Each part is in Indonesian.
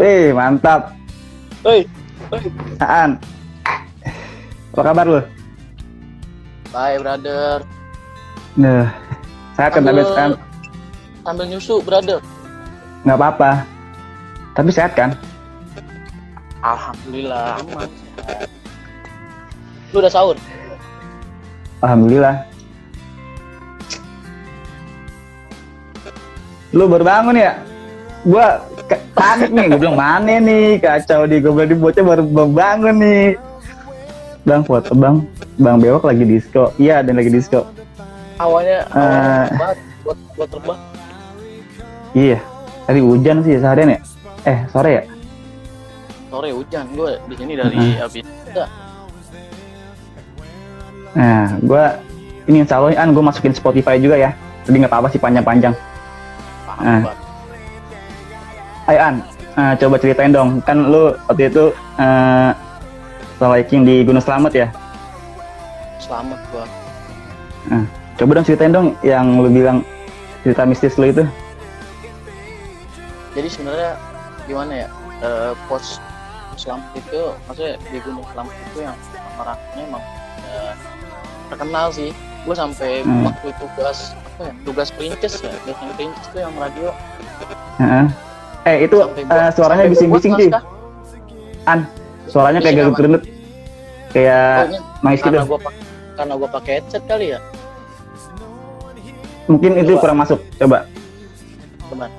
Wih, mantap. Hei. Aan. Apa kabar lu? Bye, brother. Nah, sehat kan tapi kan? Sambil nyusu, brother. Nggak apa-apa. Tapi sehat kan? Alhamdulillah, aman. Lu udah sahur? Alhamdulillah. Lu baru bangun ya? Gua ke- panik nih, gue bilang mana nih kacau di gue bilang di bocah baru bangun nih. Bang foto bang, bang bewok lagi disco. Iya dan lagi disco. Awalnya, awalnya Eh. banget buat buat terbang. Iya. Tadi hujan sih seharian ya? Eh sore ya? Sore hujan, gue di sini dari habis enggak. Nah, gue ini insya Allah an gue masukin Spotify juga ya. Jadi nggak apa-apa sih panjang-panjang. Paham, Ah. Bang. Ayo An, eh, coba ceritain dong. Kan lu waktu itu eh hiking di Gunung Slamet ya. Selamat gua. Coba dong ceritain dong yang lu bilang cerita mistis lu itu. Jadi sebenarnya gimana ya? Eh, pos selamat itu, maksudnya di Gunung Selamat itu yang orangnya emang eh, terkenal sih. Gue sampai Hmm. waktu tugas apa ya? Tugas perinces ya, tugas itu yang radio. Heeh. Eh itu eh, suaranya bising-bising sih. An, suaranya kayak Bising garut gerendut. Kayak noise gitu. karena gua karena gua pakai headset kali ya Mungkin itu Coba. kurang masuk. Coba. teman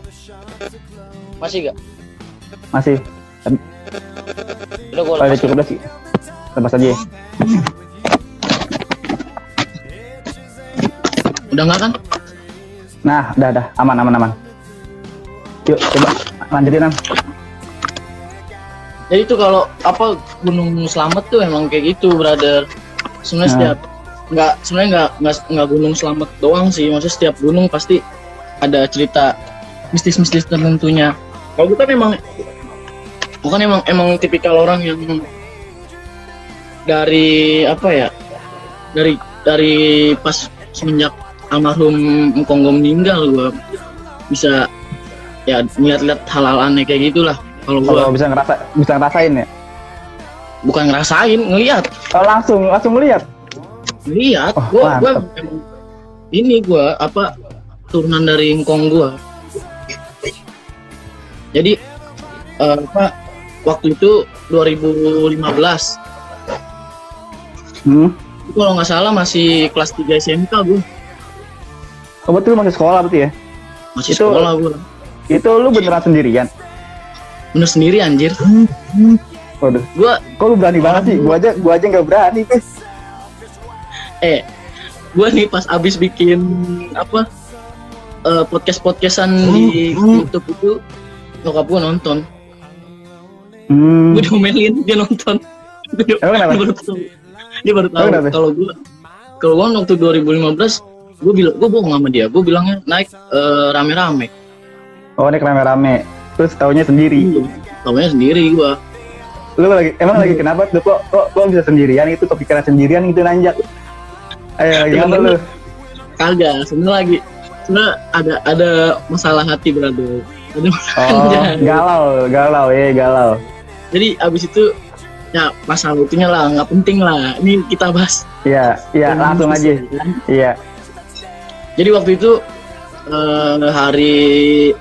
masih gak Masih. udah udah lepas cukup udah sih. Lepas aja. ya. udah nggak kan Nah, udah udah aman aman aman. Yuk, coba lanjutin An. jadi itu kalau apa gunung selamat tuh emang kayak gitu brother sebenarnya Nah. setiap nggak sebenarnya nggak nggak gunung selamat doang sih maksudnya setiap gunung pasti ada cerita mistis-mistis tertentunya kalau gue kan emang bukan emang emang tipikal orang yang dari apa ya dari dari pas semenjak almarhum Engkong meninggal gue bisa ya lihat-lihat hal-hal aneh kayak gitulah kalau gue Kalau bisa ngerasa bisa ngerasain ya. bukan ngerasain ngelihat Oh, langsung langsung melihat. lihat Oh, gua gua emang ini gua apa turunan dari engkong gua jadi eh, apa waktu itu 2015 Hmm. Kalau nggak salah masih kelas 3 SMK gua Oh, betul masih sekolah berarti ya? masih Itu- sekolah gua Itu lu beneran sendirian? bener sendiri anjir Waduh, gua kok lu berani banget sih? Gua aja gua aja nggak berani, guys. eh gua nih pas abis bikin apa eh, podcast podcastan di YouTube itu nyokap gua nonton Hmm. gue diomelin dia nonton dia, Emang kenapa? dia baru tahu dia baru tahu kalau gue kalau gue waktu 2015 gue bilang gue bohong sama dia gue bilangnya naik eh, rame-rame Oh, ini rame-rame. Terus taunya sendiri. tahunya sendiri gue Lu lagi emang lagi kenapa tuh kok kok, kok bisa sendirian itu kepikiran sendirian gitu nanjak? Ayo bener. lu? kagak sebenarnya lagi sebenarnya ada ada masalah hati brother ada masalah Oh, galau, galau ya, galau. jadi abis itu ya masalah itunya lah nggak penting lah ini kita bahas Iya, iya, langsung aja. Iya. Jadi waktu itu eh, hari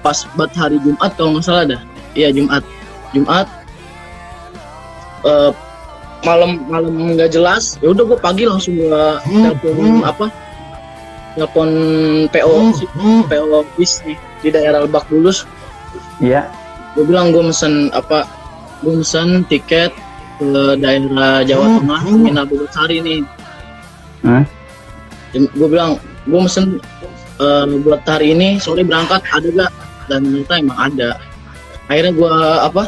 pas buat hari Jumat kalau nggak salah dah. Iya Jumat. Jumat eh, malam malam nggak jelas. Ya udah gue pagi langsung gue telepon apa? Telepon PO sih, PO bis nih di daerah Lebak Bulus. Iya. Gue bilang gue mesen apa? Gue mesen tiket ke daerah Jawa Tengah, Mina Bogosari nih. Hah? gue bilang gue mesen eh, buat hari ini sore berangkat ada gak dan ternyata emang ada. Akhirnya gue apa?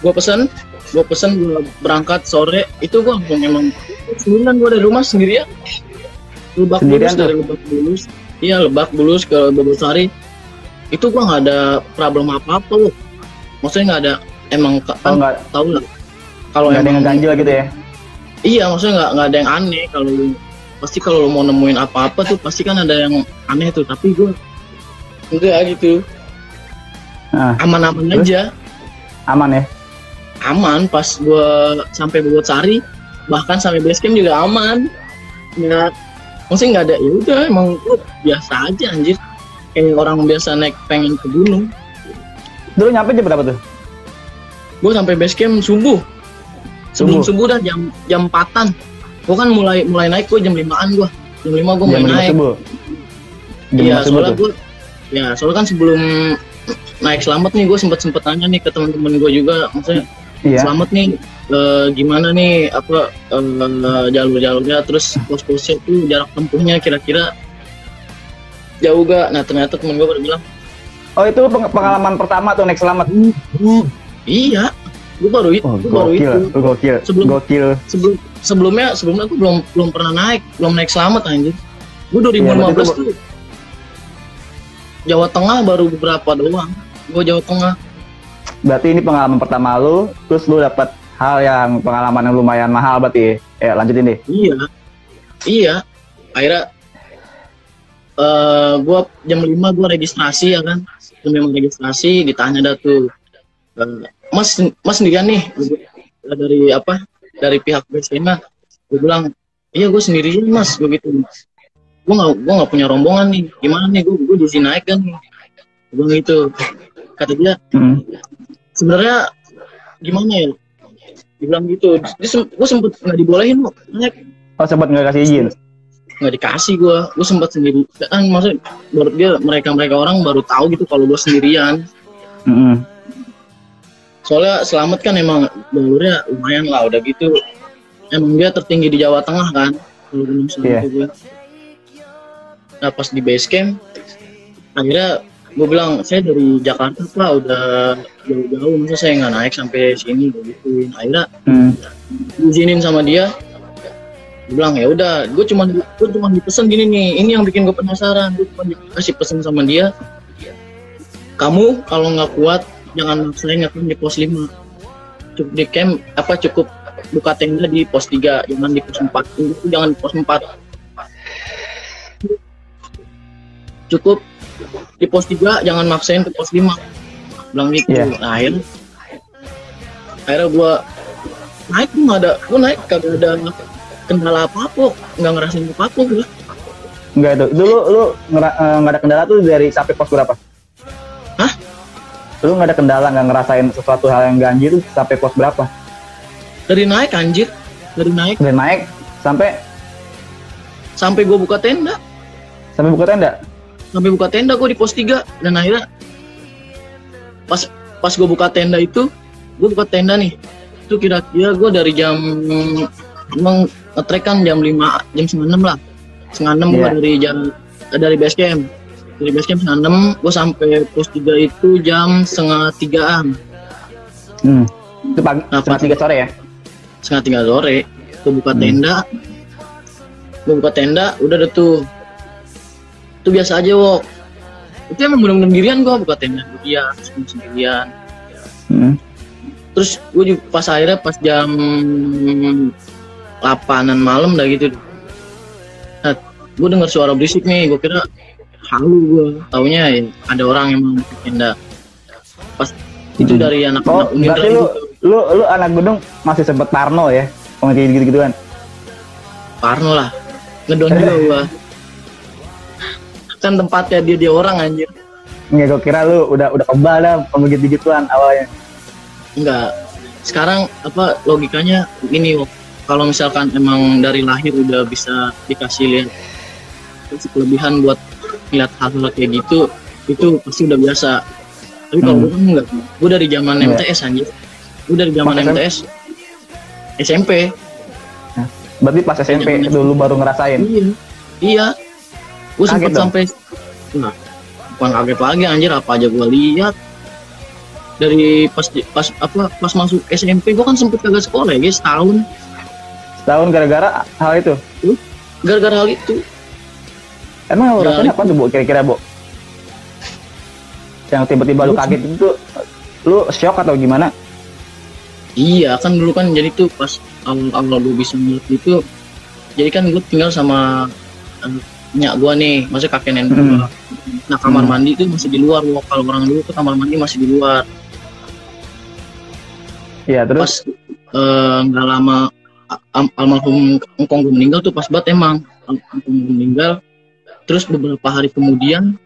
Gue pesen gue pesen gue berangkat sore. Itu gue langsung emang sembilan gue dari rumah sendirian lebak Sendirian bulus tuh? dari lebak bulus. Iya lebak bulus ke Bogosari. Itu gue nggak ada problem apa apa loh maksudnya nggak ada emang ka- Oh, kan enggak tau lah. Kalau enggak ada yang emang ngeganjil gitu ya. Iya, maksudnya nggak nggak ada yang aneh kalau pasti kalau lu mau nemuin apa-apa tuh pasti kan ada yang aneh tuh. Tapi gue enggak gitu, Ah. aman-aman Terus? aja. aman ya aman pas gue sampai Bogor Sari bahkan sampai base camp juga aman nggak maksudnya nggak ada ya udah emang gue biasa aja anjir kayak orang biasa naik pengen ke gunung dulu nyampe jam berapa tuh gue sampai base camp subuh sebelum Subuh. subuh, dah jam jam empatan gue kan mulai mulai naik gue jam limaan gue jam lima gue mulai jam lima naik. iya soalnya gue ya soalnya kan sebelum naik selamat nih gue sempet sempet tanya nih ke teman-teman gue juga. Maksudnya iya. Selamat nih eh, gimana nih apa eh, jalur-jalurnya terus pos-posnya tuh jarak tempuhnya kira-kira jauh gak? Nah ternyata temen gue baru bilang oh itu peng- pengalaman pertama tuh naik selamat? Iya gue baru itu oh, gue baru gokil itu. gokil. Sebelum- gokil. sebelum sebelumnya sebelumnya aku belum belum pernah naik belum naik selamat anjir. Gue 2015 Iya, berarti itu- tuh Jawa Tengah baru beberapa doang. Gue Jawa Tengah. Berarti ini pengalaman pertama lu terus lu dapat hal yang pengalaman yang lumayan mahal berarti. Ya lanjutin deh. Iya. Iya. Akhirnya eh gue jam 5 gue registrasi ya kan? Jam 5 registrasi ditanya dah tuh eh, mas mas sendirian nih dari apa? Dari pihak BSMA gue bilang iya gue sendirian mas gue gitu. Gue nggak gue nggak punya rombongan nih gimana nih? Gue gue di sini naik kan? Gue bilang gitu. Kata dia Hmm. sebenarnya gimana ya? Dibilang gitu. Dia sem- gue sempet nggak dibolehin kok naik. Oh sempat nggak kasih izin? Nggak dikasih gue gue sempat sendiri. Kan maksudnya baru dia mereka mereka orang baru tahu gitu kalau gue sendirian. Mm-mm. Soalnya selamat kan emang jalurnya lumayan lah udah gitu. Emang dia tertinggi di Jawa Tengah kan kalau gunung selamat itu gue nah pas di base camp akhirnya gue bilang saya dari Jakarta pak. Udah jauh-jauh masa saya nggak naik sampai sini? Gue gituin. Akhirnya Hmm. izinin sama dia. Dia bilang ya udah gue cuma gue cuma dipesan gini nih. Ini yang bikin gue penasaran. Gue cuma dikasih pesan sama dia. Kamu kalau nggak kuat jangan maksain ngetem di pos 5 cukup di camp apa cukup buka tenda di pos 3 jangan di pos 4 itu jangan di pos 4 cukup di pos 3 jangan maksain ke pos 5 bilang gitu Iya. nah, akhirnya akhirnya gua naik tuh nggak ada gua naik kagak ada kendala apa apa nggak ngerasain apa apa gua Enggak itu. Itu lu lu ngera- eh, nggak ada kendala tuh dari sampai pos berapa? Lu nggak ada kendala nggak ngerasain sesuatu hal yang ganjil sampai pos berapa? dari naik anjir. Dari naik. Dan naik sampai? Sampai gua buka tenda. Sampai buka tenda. sampai buka tenda gua di pos 3 dan akhirnya pas pas gua buka tenda itu gua buka tenda nih. Itu kira-kira gua dari jam emang ngetrek kan jam 5 jam setengah enam lah. Setengah enam Iya. dari jam dari base camp dari base camp setengah enam gua sampai pos 3 itu jam setengah tigaan Hmm. Itu pagi Nah, setengah tiga sore ya? setengah tiga sore gue buka Hmm. tenda gue buka tenda udah deh tuh itu biasa aja wok itu emang bener-bener sendirian gue buka tenda sendirian sendirian Hmm. terus gue juga pas akhirnya pas jam 8an malam dah gitu nah, gue dengar suara berisik nih gue kira halu gue taunya ya, ada orang yang tenda pas itu Hmm. dari Oh, anak-anak Unindra berarti lu itu lu lu anak gunung masih sempet parno ya? Kalau kayak gitu-gituan. Parno lah ngedon juga gua kan tempatnya dia dia orang anjir Nggak gue kira lu udah udah kebal dah kalau gitu-gituan awalnya. enggak sekarang apa logikanya ini kalau misalkan emang dari lahir udah bisa dikasih lihat kelebihan buat lihat hal-hal kayak gitu itu pasti udah biasa tapi kalau Hmm. gue kan enggak gue dari zaman Iya. MTS anjir gue dari zaman Pas SMP? MTS SMP Berarti pas SMP Iya, dulu baru ngerasain. Iya. Iya. Gue sempet sampai nah, bukan kaget lagi anjir apa aja gue lihat dari pas pas apa pas masuk SMP gue kan sempet kagak sekolah ya guys setahun Setahun gara-gara hal itu. gara-gara hal itu Emang lu Ya, apa tuh, Bu? Kira-kira, Bu? Yang tiba-tiba lu Lu- kaget itu lu shock atau gimana? iya kan dulu kan jadi tuh pas awal-awal gue bisa ngeliat itu jadi kan gue tinggal sama eh, nyak gue nih maksudnya kakek nenek Hmm. gue nah kamar Hmm. mandi itu masih di luar kalau orang dulu tuh kamar mandi masih di luar Iya terus. pas eh, nggak lama al- almarhum engkong gue meninggal tuh pas banget emang engkong gue meninggal terus beberapa hari kemudian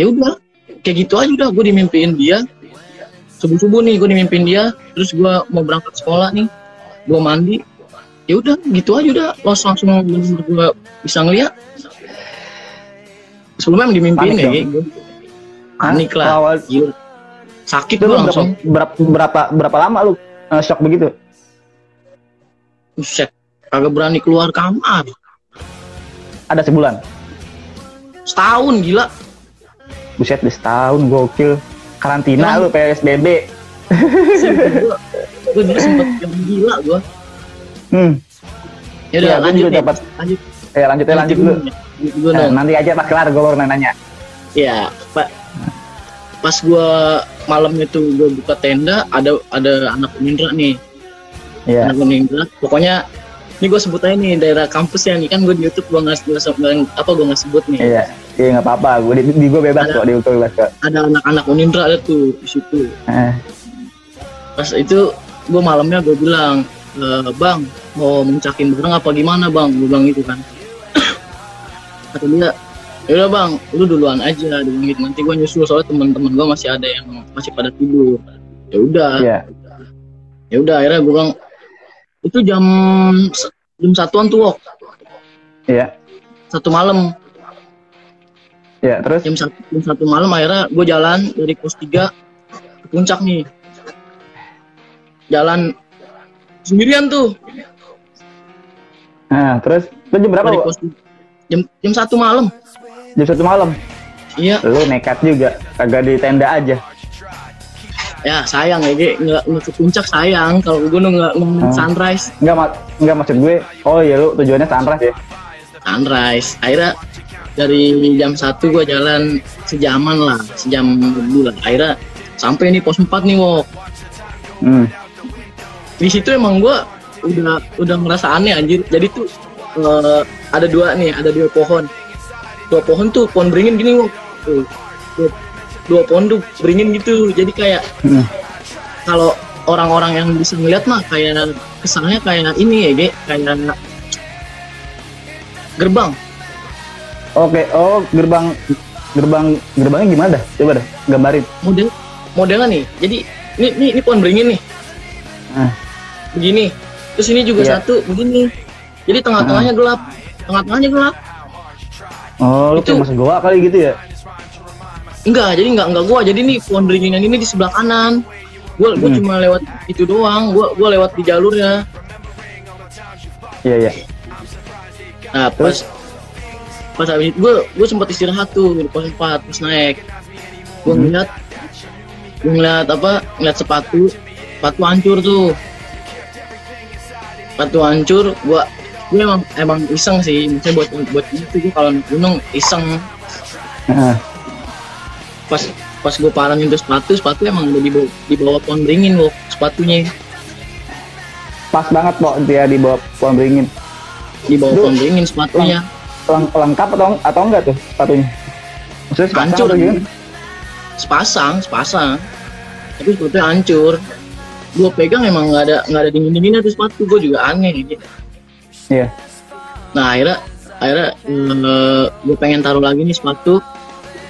ya udah kayak gitu aja udah gue dimimpiin dia. Subuh subuh nih gue dimimpiin dia terus gue mau berangkat sekolah nih gue mandi. Ya udah gitu aja udah langsung langsung bener-bener gue bisa ngeliat? Sebelumnya emang dimimpiin Panik ya gue panik lah. Awal Gila. sakit gue langsung. berapa berapa berapa lama lu eh, shock begitu? Buset, kagak berani keluar kamar. Ada sebulan. Setahun gila Buset di setahun gokil. Karantina Emang- lu PSBB. gue dulu sempet yang gila gue Hmm. ya udah Iya, lanjut nih dapat. lanjut Ya lanjut ya lanjut lanjut dulu Nah, nanti aja pas kelar gue baru nanya. ya pak pas gue malam itu gue buka tenda ada ada anak Unindra nih Iya. anak Unindra pokoknya ini gue sebut aja nih daerah kampus ya nih kan gue di YouTube gue nggak gue apa gue nggak sebut nih Iya. Iya nggak apa-apa. Gue di, di gue bebas Ada. kok di gue bebas kok. ada anak-anak Unindra ada tuh di situ Eh, pas itu gue malamnya gue bilang "E, bang mau mencakin bareng apa gimana bang gue bilang gitu kan kata dia yaudah bang lu duluan aja bilang gitu nanti gue nyusul soalnya teman-teman gue masih ada yang masih pada tidur ya udah Iya. ya udah akhirnya gue bilang itu jam jam satuan tuh Wok. Iya. satu malam Iya. Terus. jam satu jam satu malam akhirnya gue jalan dari pos 3 ke puncak nih jalan sendirian tuh Nah, terus. Lu jam berapa? dari pos jam jam satu malam Jam satu malam. iya Lu nekat juga. Kagak di tenda aja. Ya sayang ya Ge. nggak nggak ke puncak sayang kalau gue nggak Hmm. sunrise Enggak mak enggak maksud gue. Oh iya lu tujuannya sunrise ya. sunrise akhirnya dari jam satu gue jalan sejaman lah sejam lah akhirnya sampai nih pos 4 nih Wok Hmm. di situ emang gua udah udah ngerasa aneh anjir jadi tuh eh, ada dua nih ada dua pohon dua pohon tuh pohon beringin gini Wok. tuh dua, dua tuh beringin gitu jadi kayak Hmm. kalau orang-orang yang bisa ngeliat mah kayak kesannya kayak ini ya Ge kayak gerbang Oke, oh gerbang gerbang gerbangnya gimana dah? Coba dah gambarin. model modelnya nih jadi ini ini, ini pohon beringin nih Ah. begini terus ini juga Iya. satu begini jadi tengah-tengahnya gelap tengah-tengahnya gelap Oh, lu Itu- masuk goa kali gitu ya? Enggak, jadi enggak enggak gua. Jadi nih pohon beringin ini di sebelah kanan. Gua gua Hmm. cuma lewat itu doang. Gua gua lewat di jalurnya. Iya, iya. Nah, pas pas habis itu gua gua sempat istirahat tuh di pos 4 pas naik. Gua Hmm. ngeliat gua ngeliat apa? Ngeliat sepatu. Sepatu hancur tuh. Sepatu hancur, gua gua emang emang iseng sih, maksudnya buat buat itu gua kalau naik gunung iseng. Pas pas gue parangin tuh sepatu sepatu emang udah di bawah, di bawah pohon beringin loh sepatunya Pas banget kok dia di bawah pohon beringin. di bawah pohon beringin sepatunya Leng lengkap atau atau enggak tuh sepatunya? Maksudnya sepasang hancur atau gimana? sepasang sepasang tapi sepatunya hancur gue pegang emang nggak ada nggak ada dingin dinginnya tuh sepatu gue juga aneh gitu. Iya. nah akhirnya akhirnya gue pengen taruh lagi nih sepatu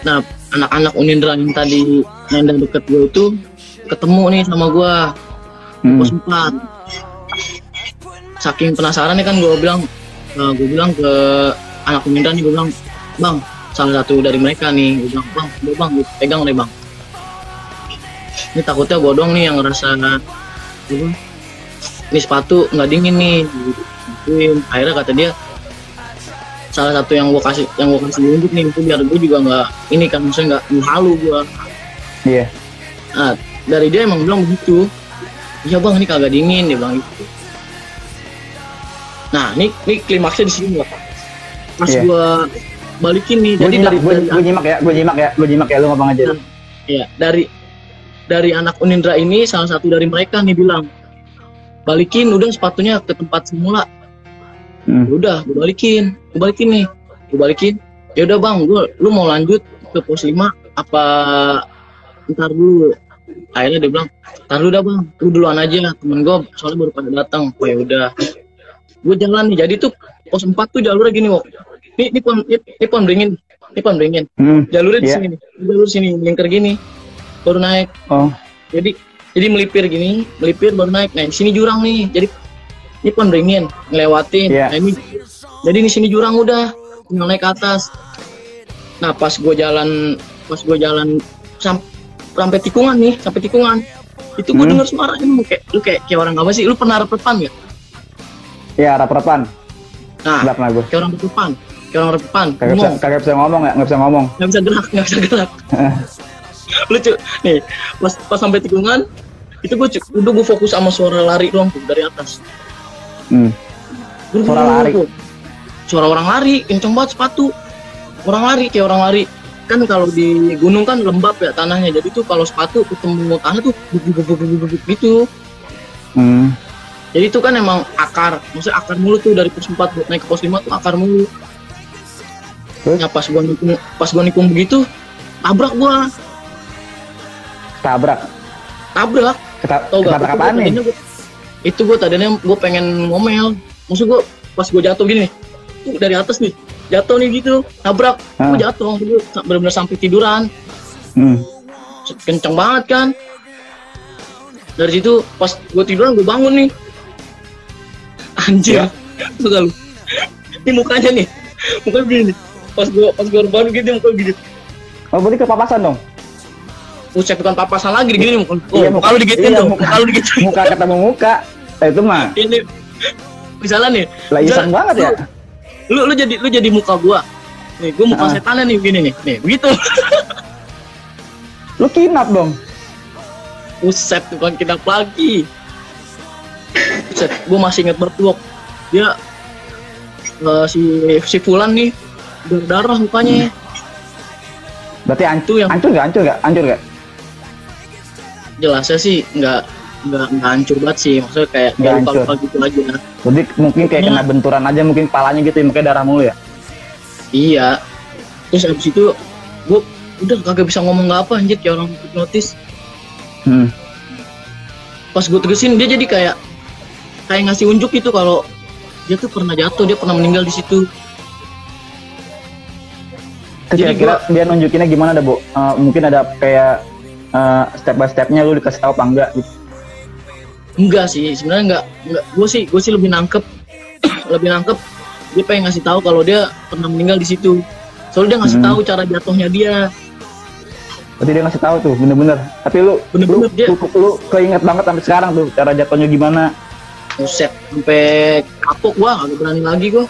nah anak-anak Unindra yang tadi nenda deket gue itu ketemu nih sama gue Hmm. pos 4 saking penasaran nih kan gue bilang gue bilang ke anak pemindahan nih gue bilang bang salah satu dari mereka nih. Gue bilang bang udah bang gue pegang deh bang. Ini takutnya gue doang nih yang ngerasa ini sepatu nggak dingin nih. Akhirnya kata dia salah satu yang gue kasih yang gue kasih unjuk nih itu biar gue juga nggak ini kan maksudnya nggak halu gue Iya. Nah, dari dia emang bilang begitu. Iya bang, ini kagak dingin dia bilang gitu. Nah, ini ini klimaksnya di sini Pak. Pas Iya. gua balikin nih, Gue jadi nyimak, dari, gue, gue nyimak ya, gue nyimak ya, gue nyimak ya, lu ngomong aja. ya, dari dari anak Unindra ini salah satu dari mereka nih bilang balikin udah sepatunya ke tempat semula. Hmm. Ya Udah, gue balikin, gue balikin nih, gue balikin. Ya udah bang, gue lu mau lanjut ke pos 5 apa ntar dulu akhirnya dia bilang taruh dah bang lu duluan aja temen gue soalnya baru pada datang oh ya udah gue jalan nih jadi tuh pos 4 tuh jalurnya gini kok ini ini pon ini, pon beringin ini pon beringin Hmm. jalurnya di Iya. sini nih. jalur sini lingkar gini baru naik Oh. jadi jadi melipir gini melipir baru naik nah di sini jurang nih jadi ini pon beringin ngelewatin Iya. nah ini jadi di sini jurang udah tinggal naik ke atas nah pas gue jalan pas gue jalan sam- sampai tikungan nih sampai tikungan itu gue Hmm. denger suara ini kayak lu kayak kayak orang apa sih lu pernah repepan gak Ya, rap-rapan. nah Enggak pernah gue. kayak orang repepan kayak orang repepan Kagak bisa, kagak bisa ngomong ya, nggak bisa ngomong. nggak bisa gerak nggak bisa gerak lucu nih pas pas sampai tikungan itu gue udah gue fokus sama suara lari doang tuh dari atas Hmm. Suara lari. suara orang lari kenceng banget sepatu orang lari kayak orang lari kan kalau di gunung kan lembab ya tanahnya jadi tuh kalau sepatu ketemu tanah tuh gitu Hmm. jadi itu kan emang akar maksudnya akar mulu tuh dari pos 4 buat naik ke pos 5 tuh akar mulu Terus? ya pas gua nikung pas gua nikung begitu tabrak gua Tabrak. tabrak tau gak ketabrak apaan nih? gua- itu gua tadinya gua pengen ngomel maksud gua pas gua jatuh gini nih tuh dari atas nih jatuh nih gitu tabrak Ah. gua jatuh sa- bener-bener sampai tiduran Hmm. kenceng banget kan dari situ pas gue tiduran gue bangun nih anjir Ya. Lu ini mukanya nih mukanya begini pas gue pas gue bangun gitu muka gini Oh, berarti kepapasan dong? Buset bukan papasan lagi gini oh, Iya, muka lu digituin iya, tuh muka- lu digituin Muka ketemu muka. Eh, itu mah ini misalnya nih lah iseng banget ya. lu lu jadi lu jadi muka gua nih gua muka Ah. setannya nih begini nih nih begitu Lu kinap dong. Buset bukan kinap lagi Buset gua masih inget bertuak dia eh, si si Fulan nih berdarah mukanya Berarti hancur, yang- hancur gak? Hancur gak? Hancur gak? Jelasnya sih nggak nggak nggak hancur banget sih maksudnya kayak Nggak luka luka gitu aja Berarti mungkin kayak kena benturan aja mungkin palanya gitu, makanya darah mulu ya. iya terus abis itu gua udah kagak bisa ngomong nggak apa anjir kayak orang hipnotis Hmm. pas gue tegesin dia jadi kayak kayak ngasih unjuk gitu kalau dia tuh pernah jatuh dia pernah meninggal di situ Terus Jadi kira-kira dia nunjukinnya gimana dah, Bu? Eh, mungkin ada kayak eh, step by stepnya lu dikasih tahu apa enggak gitu. enggak sih sebenarnya enggak enggak gue sih gue sih lebih nangkep lebih nangkep dia pengen ngasih tahu kalau dia pernah meninggal di situ soalnya dia ngasih Hmm. tahu cara jatuhnya dia Berarti dia ngasih tahu tuh, bener-bener. Tapi lu, Bener-bener lu, dia- lu, lu keinget banget sampai sekarang tuh cara jatuhnya gimana. buset sampai kapok gua gak berani lagi gua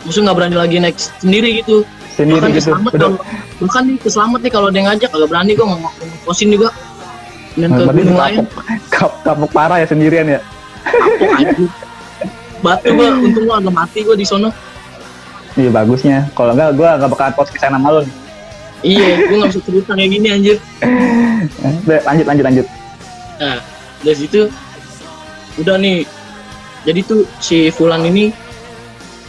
maksudnya nggak berani lagi naik sendiri gitu Sendiri bahkan gitu. keselamat kalau bahkan nih keselamat nih kalau dia ngajak agak berani gua mau kosin juga dan ke gunung lu lain kapok, kap, kapok parah ya sendirian ya. kapok batu gua untung gua agak mati gua di sono Iya bagusnya. Kalau enggak, gua nggak bakalan podcast sama lu. iya gua nggak bisa cerita kayak gini anjir Lanjut, lanjut, lanjut. nah dari situ udah nih jadi tuh si Fulan ini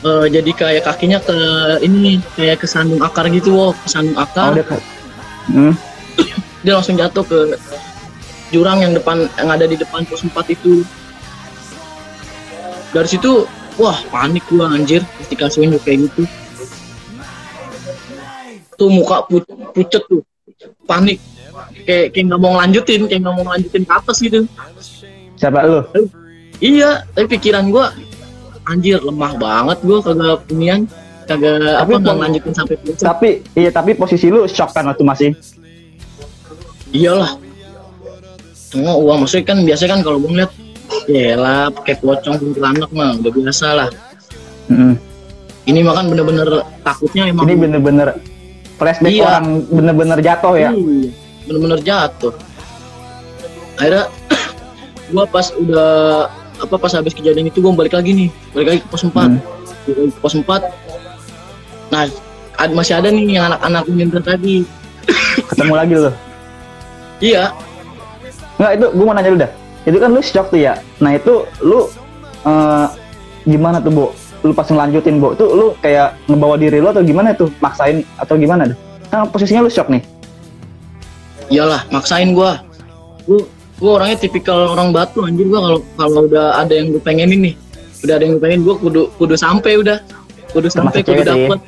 eh, jadi kayak kakinya ke ini kayak kesandung akar gitu wow kesandung Oh, akar. Dia ke- Hmm. dia langsung jatuh ke jurang yang depan yang ada di depan pos 4 itu. Dari situ wah panik gua anjir. Ketika unjuk kayak gitu. Tuh muka pu pucet tuh. Panik. Kayak kayak nggak mau ngelanjutin kayak nggak mau ngelanjutin ke atas gitu. Siapa lu? iya tapi pikiran gua anjir lemah banget gua kagak punian kagak apa Tapi nggak pom- ngelanjutin sampai pucet Tapi, iya tapi posisi lu shock kan waktu masih. iyalah Tengok uang maksudnya kan biasa kan kalau gue ngeliat ya lah pakai pocong kuntilanak mah udah biasa lah Hmm. ini mah kan bener-bener takutnya emang Ini bener-bener flashback Iya. orang bener-bener jatuh ya. Iya, bener-bener jatuh akhirnya gua pas udah apa pas habis kejadian itu gua balik lagi nih balik lagi ke pos 4 Hmm. Ke pos 4 nah ad- masih ada nih yang anak-anak minta tadi Ketemu lagi lu. iya Enggak itu gue mau nanya lu dah. Itu kan lu shock tuh ya. Nah itu lu eh, gimana tuh bu? Lu pas ngelanjutin bu, tuh lu kayak ngebawa diri lu atau gimana tuh? Maksain atau gimana tuh? Kan posisinya lu shock nih. iyalah maksain gua gue gue orangnya tipikal orang batu anjir gue kalau kalau udah ada yang gue pengenin nih udah ada yang gue pengen gue kudu kudu sampai udah kudu sampai kudu cewek sih. dapet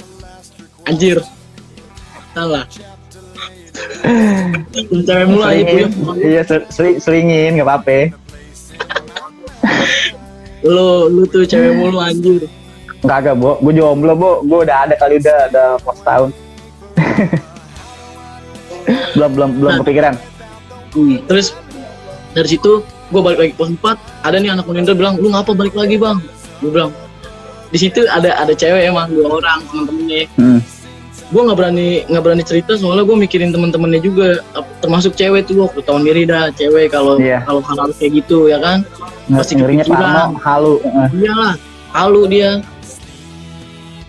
anjir salah cewek selingin punya iya ser- seri- selingin nggak apa-apa lu lu tuh cewek mulu anjir Kagak, Bo. Gue jomblo, Bo. Gue udah ada kali udah ada pos tahun. belum belum belum Nah. kepikiran. Hmm, terus dari situ gue balik lagi pos 4 ada nih anak Unindra bilang lu ngapa balik lagi bang gue bilang di situ ada ada cewek emang dua orang teman-temannya Hmm. gue nggak berani nggak berani cerita soalnya gue mikirin teman-temannya juga termasuk cewek tuh waktu tahun diri dah cewek kalau Iya. kalau hal, kayak gitu ya kan Pasti Ngerinya kepikiran. Parno, halu. Iyalah halu dia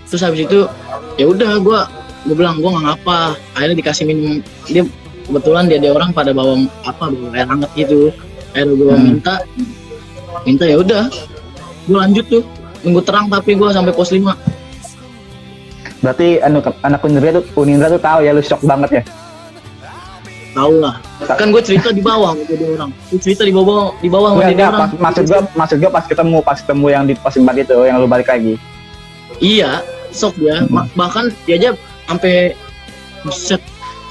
terus habis itu ya udah gue gue bilang gue nggak ngapa akhirnya dikasih minum dia kebetulan dia ada orang pada bawa apa bawa air hangat gitu. Akhirnya gue Hmm. minta minta ya udah. Gue lanjut tuh. Nunggu terang tapi gue sampai pos 5 Berarti anu, anak Unindra tuh Unindra tuh tahu ya lu shock banget ya. tahu lah. Kan gue cerita di bawah dia orang. Gue cerita di bawah di bawah dia enggak, orang. pas, maksud gua maksud gua pas ketemu pas ketemu yang di pos 4 itu yang lu balik lagi. iya sok dia. Hmm. Bahkan dia aja sampai buset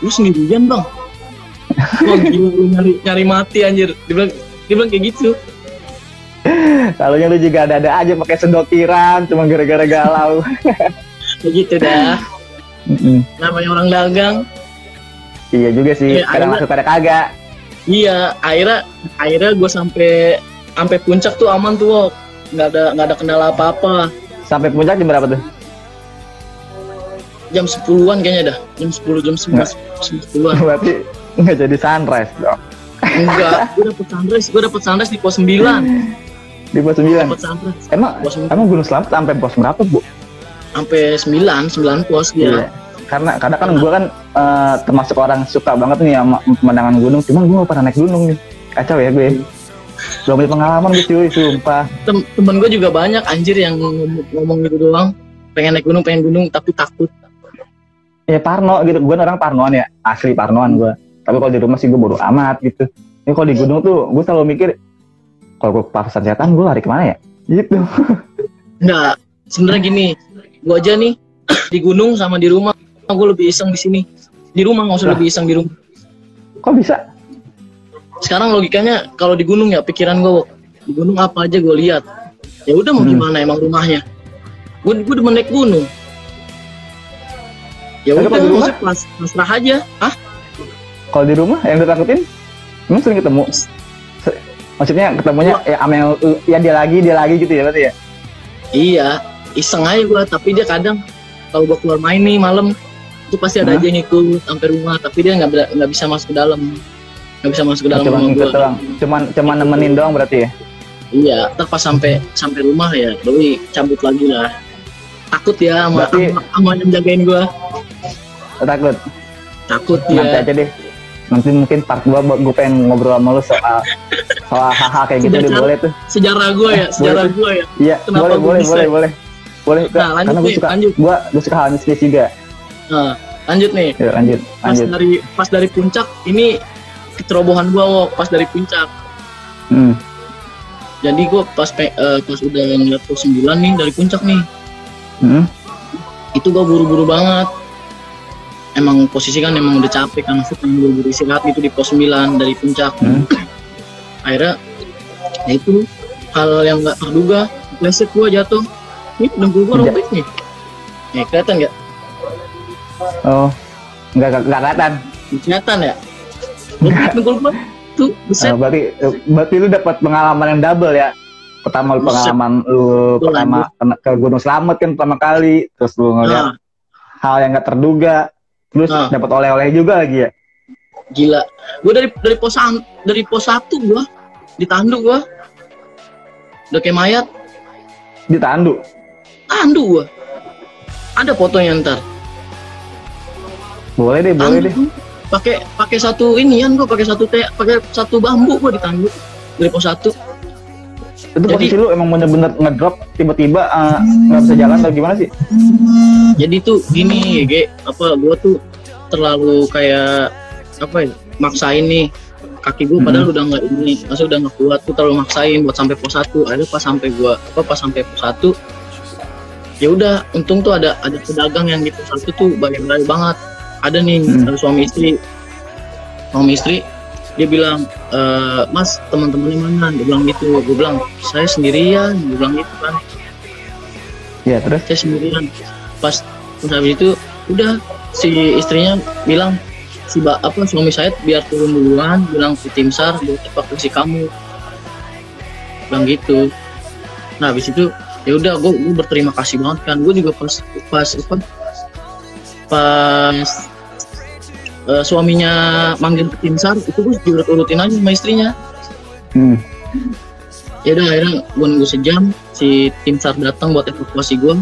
lu sendirian bang Wah gila lu nyari, nyari mati anjir dia bilang dia bilang kayak gitu Lalunya lu juga ada-ada aja pakai sedotiran cuma gara-gara galau. kayak gitu dah Mm-mm. namanya orang dagang iya juga sih, Iya, kadang akhirnya- masuk kadang kagak. iya akhirnya akhirnya gue sampai sampai puncak tuh aman tuh Wok. nggak ada nggak ada kendala apa apa Sampai puncak jam berapa tuh? jam 10-an kayaknya dah jam 10 jam 11 jam 10-an Berarti nggak jadi sunrise dong. enggak gue dapet sunrise gue dapet sunrise di pos 9 Di pos 9. dapet sunrise Emang pos 9 emang Gunung Selamat sampai pos berapa, Bu? sampai 9 9 pos dia Iya. Karena karena kan gue kan eh, termasuk orang suka banget nih sama pemandangan gunung, cuman gue gak pernah naik gunung nih. Kacau ya gue. Belum punya pengalaman gue cuy, sumpah. Tem temen gue juga banyak anjir yang ngomong, ngomong gitu doang pengen naik gunung pengen gunung tapi takut Ya Parno gitu, gue orang Parnoan ya, asli Parnoan gue. Tapi kalau di rumah sih gue bodo amat gitu. Ini kalau di gunung tuh, gue selalu mikir, kalau gue papasan setan, gue lari ke mana ya? Gitu. enggak sebenarnya gini gue aja nih di gunung sama di rumah gue lebih iseng di sini di rumah nggak usah lebih iseng di rumah Kok bisa? sekarang logikanya kalau di gunung ya pikiran gue di gunung apa aja gue lihat ya udah mau Hmm. gimana emang rumahnya gue gue demen naik gunung ya udah maksudnya pas pasrah aja ah Kalau di rumah yang ditakutin, emang sering ketemu? Maksudnya ketemunya ya sama yang, ya dia lagi, dia lagi gitu ya berarti ya? iya iseng aja gue tapi dia kadang kalau gue keluar main nih malam itu pasti ada Hah? aja yang ikut sampai rumah tapi dia nggak nggak bisa masuk ke dalam nggak bisa masuk ke dalam Cuma rumah gue cuman cuman nemenin doang berarti ya? iya ntar pas sampai sampai rumah ya doi cabut lagi lah takut ya sama Berarti- sama, sama yang jagain gue Takut? takut Nanti dia aja deh. Nanti mungkin part 2 gue pengen ngobrol sama lu soal soal hal-hal kayak gitu deh boleh tuh. sejarah gue ya sejarah gue ya Iya, Kenapa boleh, boleh, bisa? boleh, boleh. Boleh. Nah, lanjut karena gue suka, lanjut. gue gue suka hal mistis juga. nah, lanjut nih Ya, lanjut, pas lanjut. dari pas dari puncak ini kecerobohan gue Wok, pas dari puncak Hmm. jadi gue pas pe- eh, pas udah ngeliat pos 9 nih dari puncak nih Hmm. itu gue buru-buru banget emang posisi kan emang udah capek kan aku pengen buru-buru istirahat gitu di pos 9 dari puncak. Hmm. akhirnya ya itu hal yang nggak terduga. Pleset gue jatuh. Ini dengkul gue Ja- robek nih ya kelihatan nggak? Oh, nggak nggak kelihatan. kelihatan ya? Robek dengkul gue tuh Eh, buset berarti berarti lu dapat pengalaman yang double ya. Pertama lu pengalaman lu Betul, pertama kena- ke Gunung Slamet kan pertama kali, terus lu ngeliat nah, hal yang nggak terduga, terus Nah. dapat oleh-oleh juga lagi ya. gila gue dari dari pos an- dari pos satu gue ditanduk gue udah kayak mayat Ditandu. tanduk gue ada fotonya ntar Boleh deh, boleh deh. Pakai pakai satu inian gue pakai satu pakai satu bambu gue ditanduk dari pos satu Itu Jadi- posisi lu emang bener-bener ngedrop tiba-tiba eh, nggak bisa jalan atau gimana sih? jadi tuh gini Ge, apa gue tuh terlalu kayak apa ya maksain nih. Kaki gue padahal udah nggak ini maksudnya udah nggak kuat tuh terlalu maksain buat sampai pos satu. Akhirnya pas sampai gue apa pas sampai pos satu ya udah untung tuh ada ada pedagang yang di pos satu tuh baik-baik banget. Ada nih Hmm. ada suami istri. Suami istri dia bilang e, mas teman-temannya mana? Dia bilang gitu. Gue bilang saya sendirian. Dia bilang gitu kan. Ya terus? Saya sendirian. Pas pas habis itu udah si istrinya bilang si ba, apa suami saya biar turun duluan. Bilang ke tim sar buat evakuasi kamu. Bilang gitu. Nah habis itu ya udah gue gue berterima kasih banget kan. Gue juga pas pas apa pas eh, suaminya manggil ke tim sar itu gue diurut urutin aja sama istrinya. Hmm. ya udah akhirnya gue nunggu sejam si tim sar datang buat evakuasi gue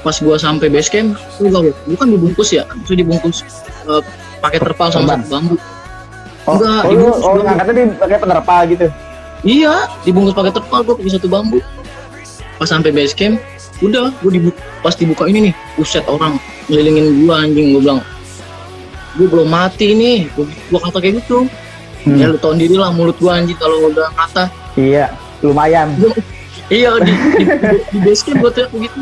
pas gue sampai base camp gue gak bukan dibungkus ya itu dibungkus eh, pakai terpal sama bambu. Oh, Enggak, oh, ibu, lu, oh ngangkatnya di pakai penerpal gitu? Iya dibungkus pakai terpal gue pakai satu bambu. Pas sampai base camp udah gue dibuka pas dibuka ini nih buset orang ngelilingin gue anjing gue bilang gue belum mati nih. Gue, gue kata kayak gitu. Hmm. ya lu tau sendiri lah mulut gue anjing kalau udah kata iya lumayan. Iya di, di, di, di base camp gue teriak begitu.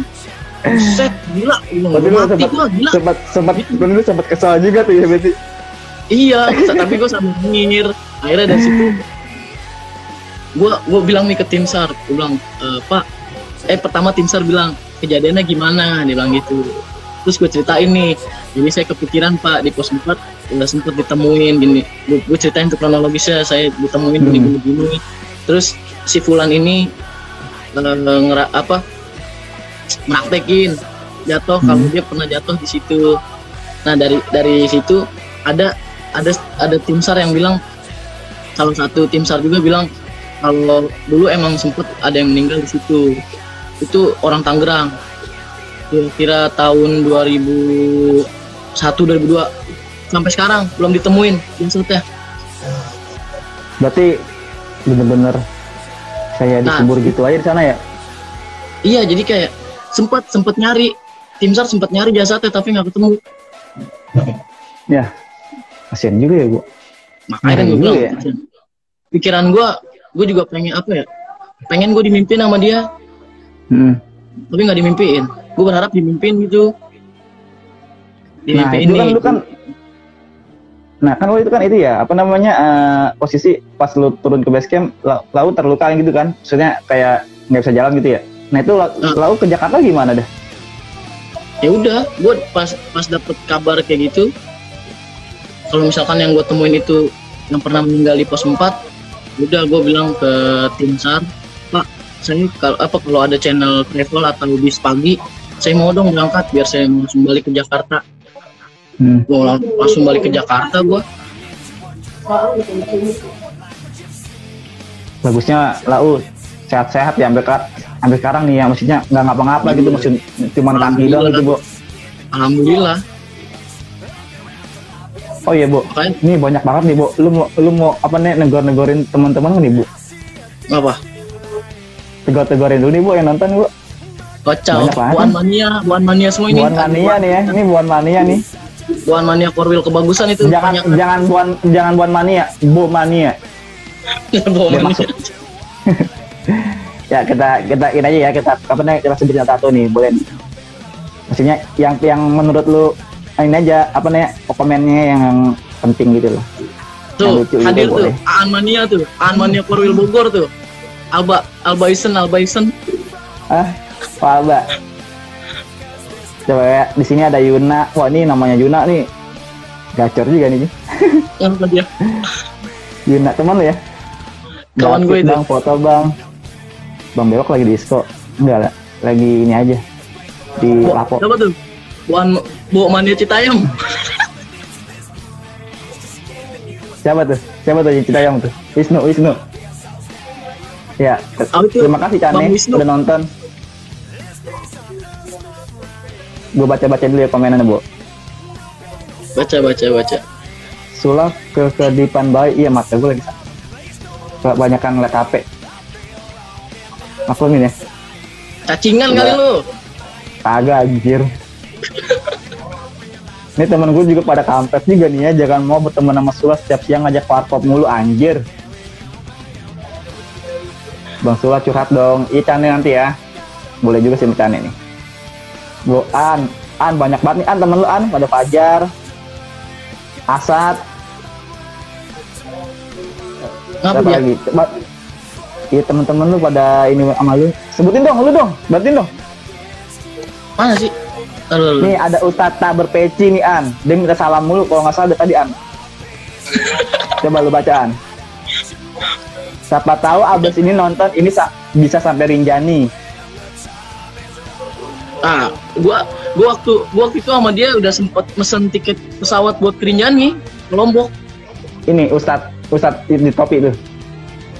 Buset, gila, gua lu mati sempat gua, gila. sempat sempat lu sempat kesal juga tuh ya berarti. Iya, tapi gue sambil nyengir. Akhirnya dari situ, gue gue bilang nih ke tim sar, gue bilang "Eh, Pak, eh pertama tim sar bilang kejadiannya gimana, dia bilang gitu. Terus gue ceritain nih, jadi saya kepikiran Pak di pos 4 udah sempet ditemuin gini. Gue, gue ceritain tuh kronologisnya, saya ditemuin Hmm. gini gini gini. Terus si Fulan ini eh, ngera, apa meraktekin jatuh kalau Hmm. dia pernah jatuh di situ. Nah dari dari situ ada ada ada tim sar yang bilang salah satu tim sar juga bilang kalau dulu emang sempet ada yang meninggal di situ itu orang Tangerang kira-kira tahun 2001 2002 sampai sekarang belum ditemuin jasadnya berarti bener-bener saya Nah. dikubur gitu aja di sana ya? iya jadi kayak sempet sempet nyari. Tim sar sempet nyari jasadnya tapi nggak ketemu. Ya kasian juga ya bu. Makanya Ngeri gue bilang ya. pikiran gue gue juga pengen apa ya? Pengen gue dimimpiin sama dia. Hmm. Tapi nggak dimimpiin gue berharap dimimpiin gitu. Nah dimimpiin itu kan lu kan nah kan lu itu kan itu ya apa namanya eh, posisi pas lu turun ke base camp la- lalu terluka gitu kan. Maksudnya kayak nggak bisa jalan gitu ya. Nah itu la- Nah. lalu ke Jakarta gimana dah ya udah gue pas pas dapet kabar kayak gitu kalau misalkan yang gue temuin itu yang pernah meninggal di pos 4 udah gue bilang ke tim sar saya kalau apa kalau ada channel travel atau bis pagi saya mau dong berangkat biar saya langsung balik ke Jakarta. Hmm. gue lang- langsung balik ke Jakarta gue bagusnya lau sehat-sehat ya ka- sampai sekarang nih ya maksudnya nggak ngapa-ngapa gitu maksud cuman kaki doang gitu bu. Alhamdulillah. Oh iya bu. Makanya ini banyak banget nih bu. Lu mau lu mau apa nih negor-negorin teman-teman nih bu? Apa tegor-tegorin dulu nih bu yang nonton bu banget. buan mania buan mania semua ini buan mania nih ya ini buan mania nih buan mania korwil kebagusan itu jangan banyak jangan buan jangan buan mania bu mania Biar mania. ya kita kita ini aja ya kita apa nih kita sebut satu nih boleh nih. maksudnya yang yang menurut lu ini aja apa nih komennya yang penting gitu loh Yang Tuh, lucu juga hadir tuh. Aan Mania tuh, Aan Mania Korwil Bogor tuh. Alba, Alba Isen, Alba Isen. ah Pak Alba. Coba ya di sini ada Yuna. Wah ini namanya Yuna nih. Gacor juga nih Yang apa dia? Yuna teman lu ya? Kawan gue itu. bang foto bang. Bang bewok lagi disco. Enggak lah lagi ini aja. Di Bu, lapo. siapa tuh? Buan Bu Mania Citayam. siapa tuh? Siapa tuh cerita yang tuh? Wisnu Wisnu ya terima kasih Cane udah nonton. Gue baca baca dulu ya komenannya bu. Baca, baca, baca. sulap ke kedipan bayi iya mata gue lagi sakit. Kebanyakan ngeliat HP maklumin ya Cacingan kali lu. kagak anjir. Ini temen gue juga pada kampret juga nih ya, jangan mau berteman sama Sula setiap siang ngajak warkop mulu anjir. Bang Sula curhat dong, ikan nih nanti ya. Boleh juga sih ikan nih. Gue An, An banyak banget nih An temen lu An, pada Fajar, Asad, siapa dia? lagi? Coba, Iya temen-temen lu pada ini sama lu. Sebutin dong, lu dong, bantuin dong. Mana sih? Lalu, lalu. Nih ada Ustadz tak berpeci nih An. Dia minta salam mulu kalau nggak salah dari tadi An. Coba lu bacaan. Siapa tahu abis ini nonton ini sa- bisa sampai Rinjani. Ah, gua gua waktu gua waktu itu sama dia udah sempet mesen tiket pesawat buat Kerinjani ke Lombok. Ini Ustadz Ustadz di topi tuh.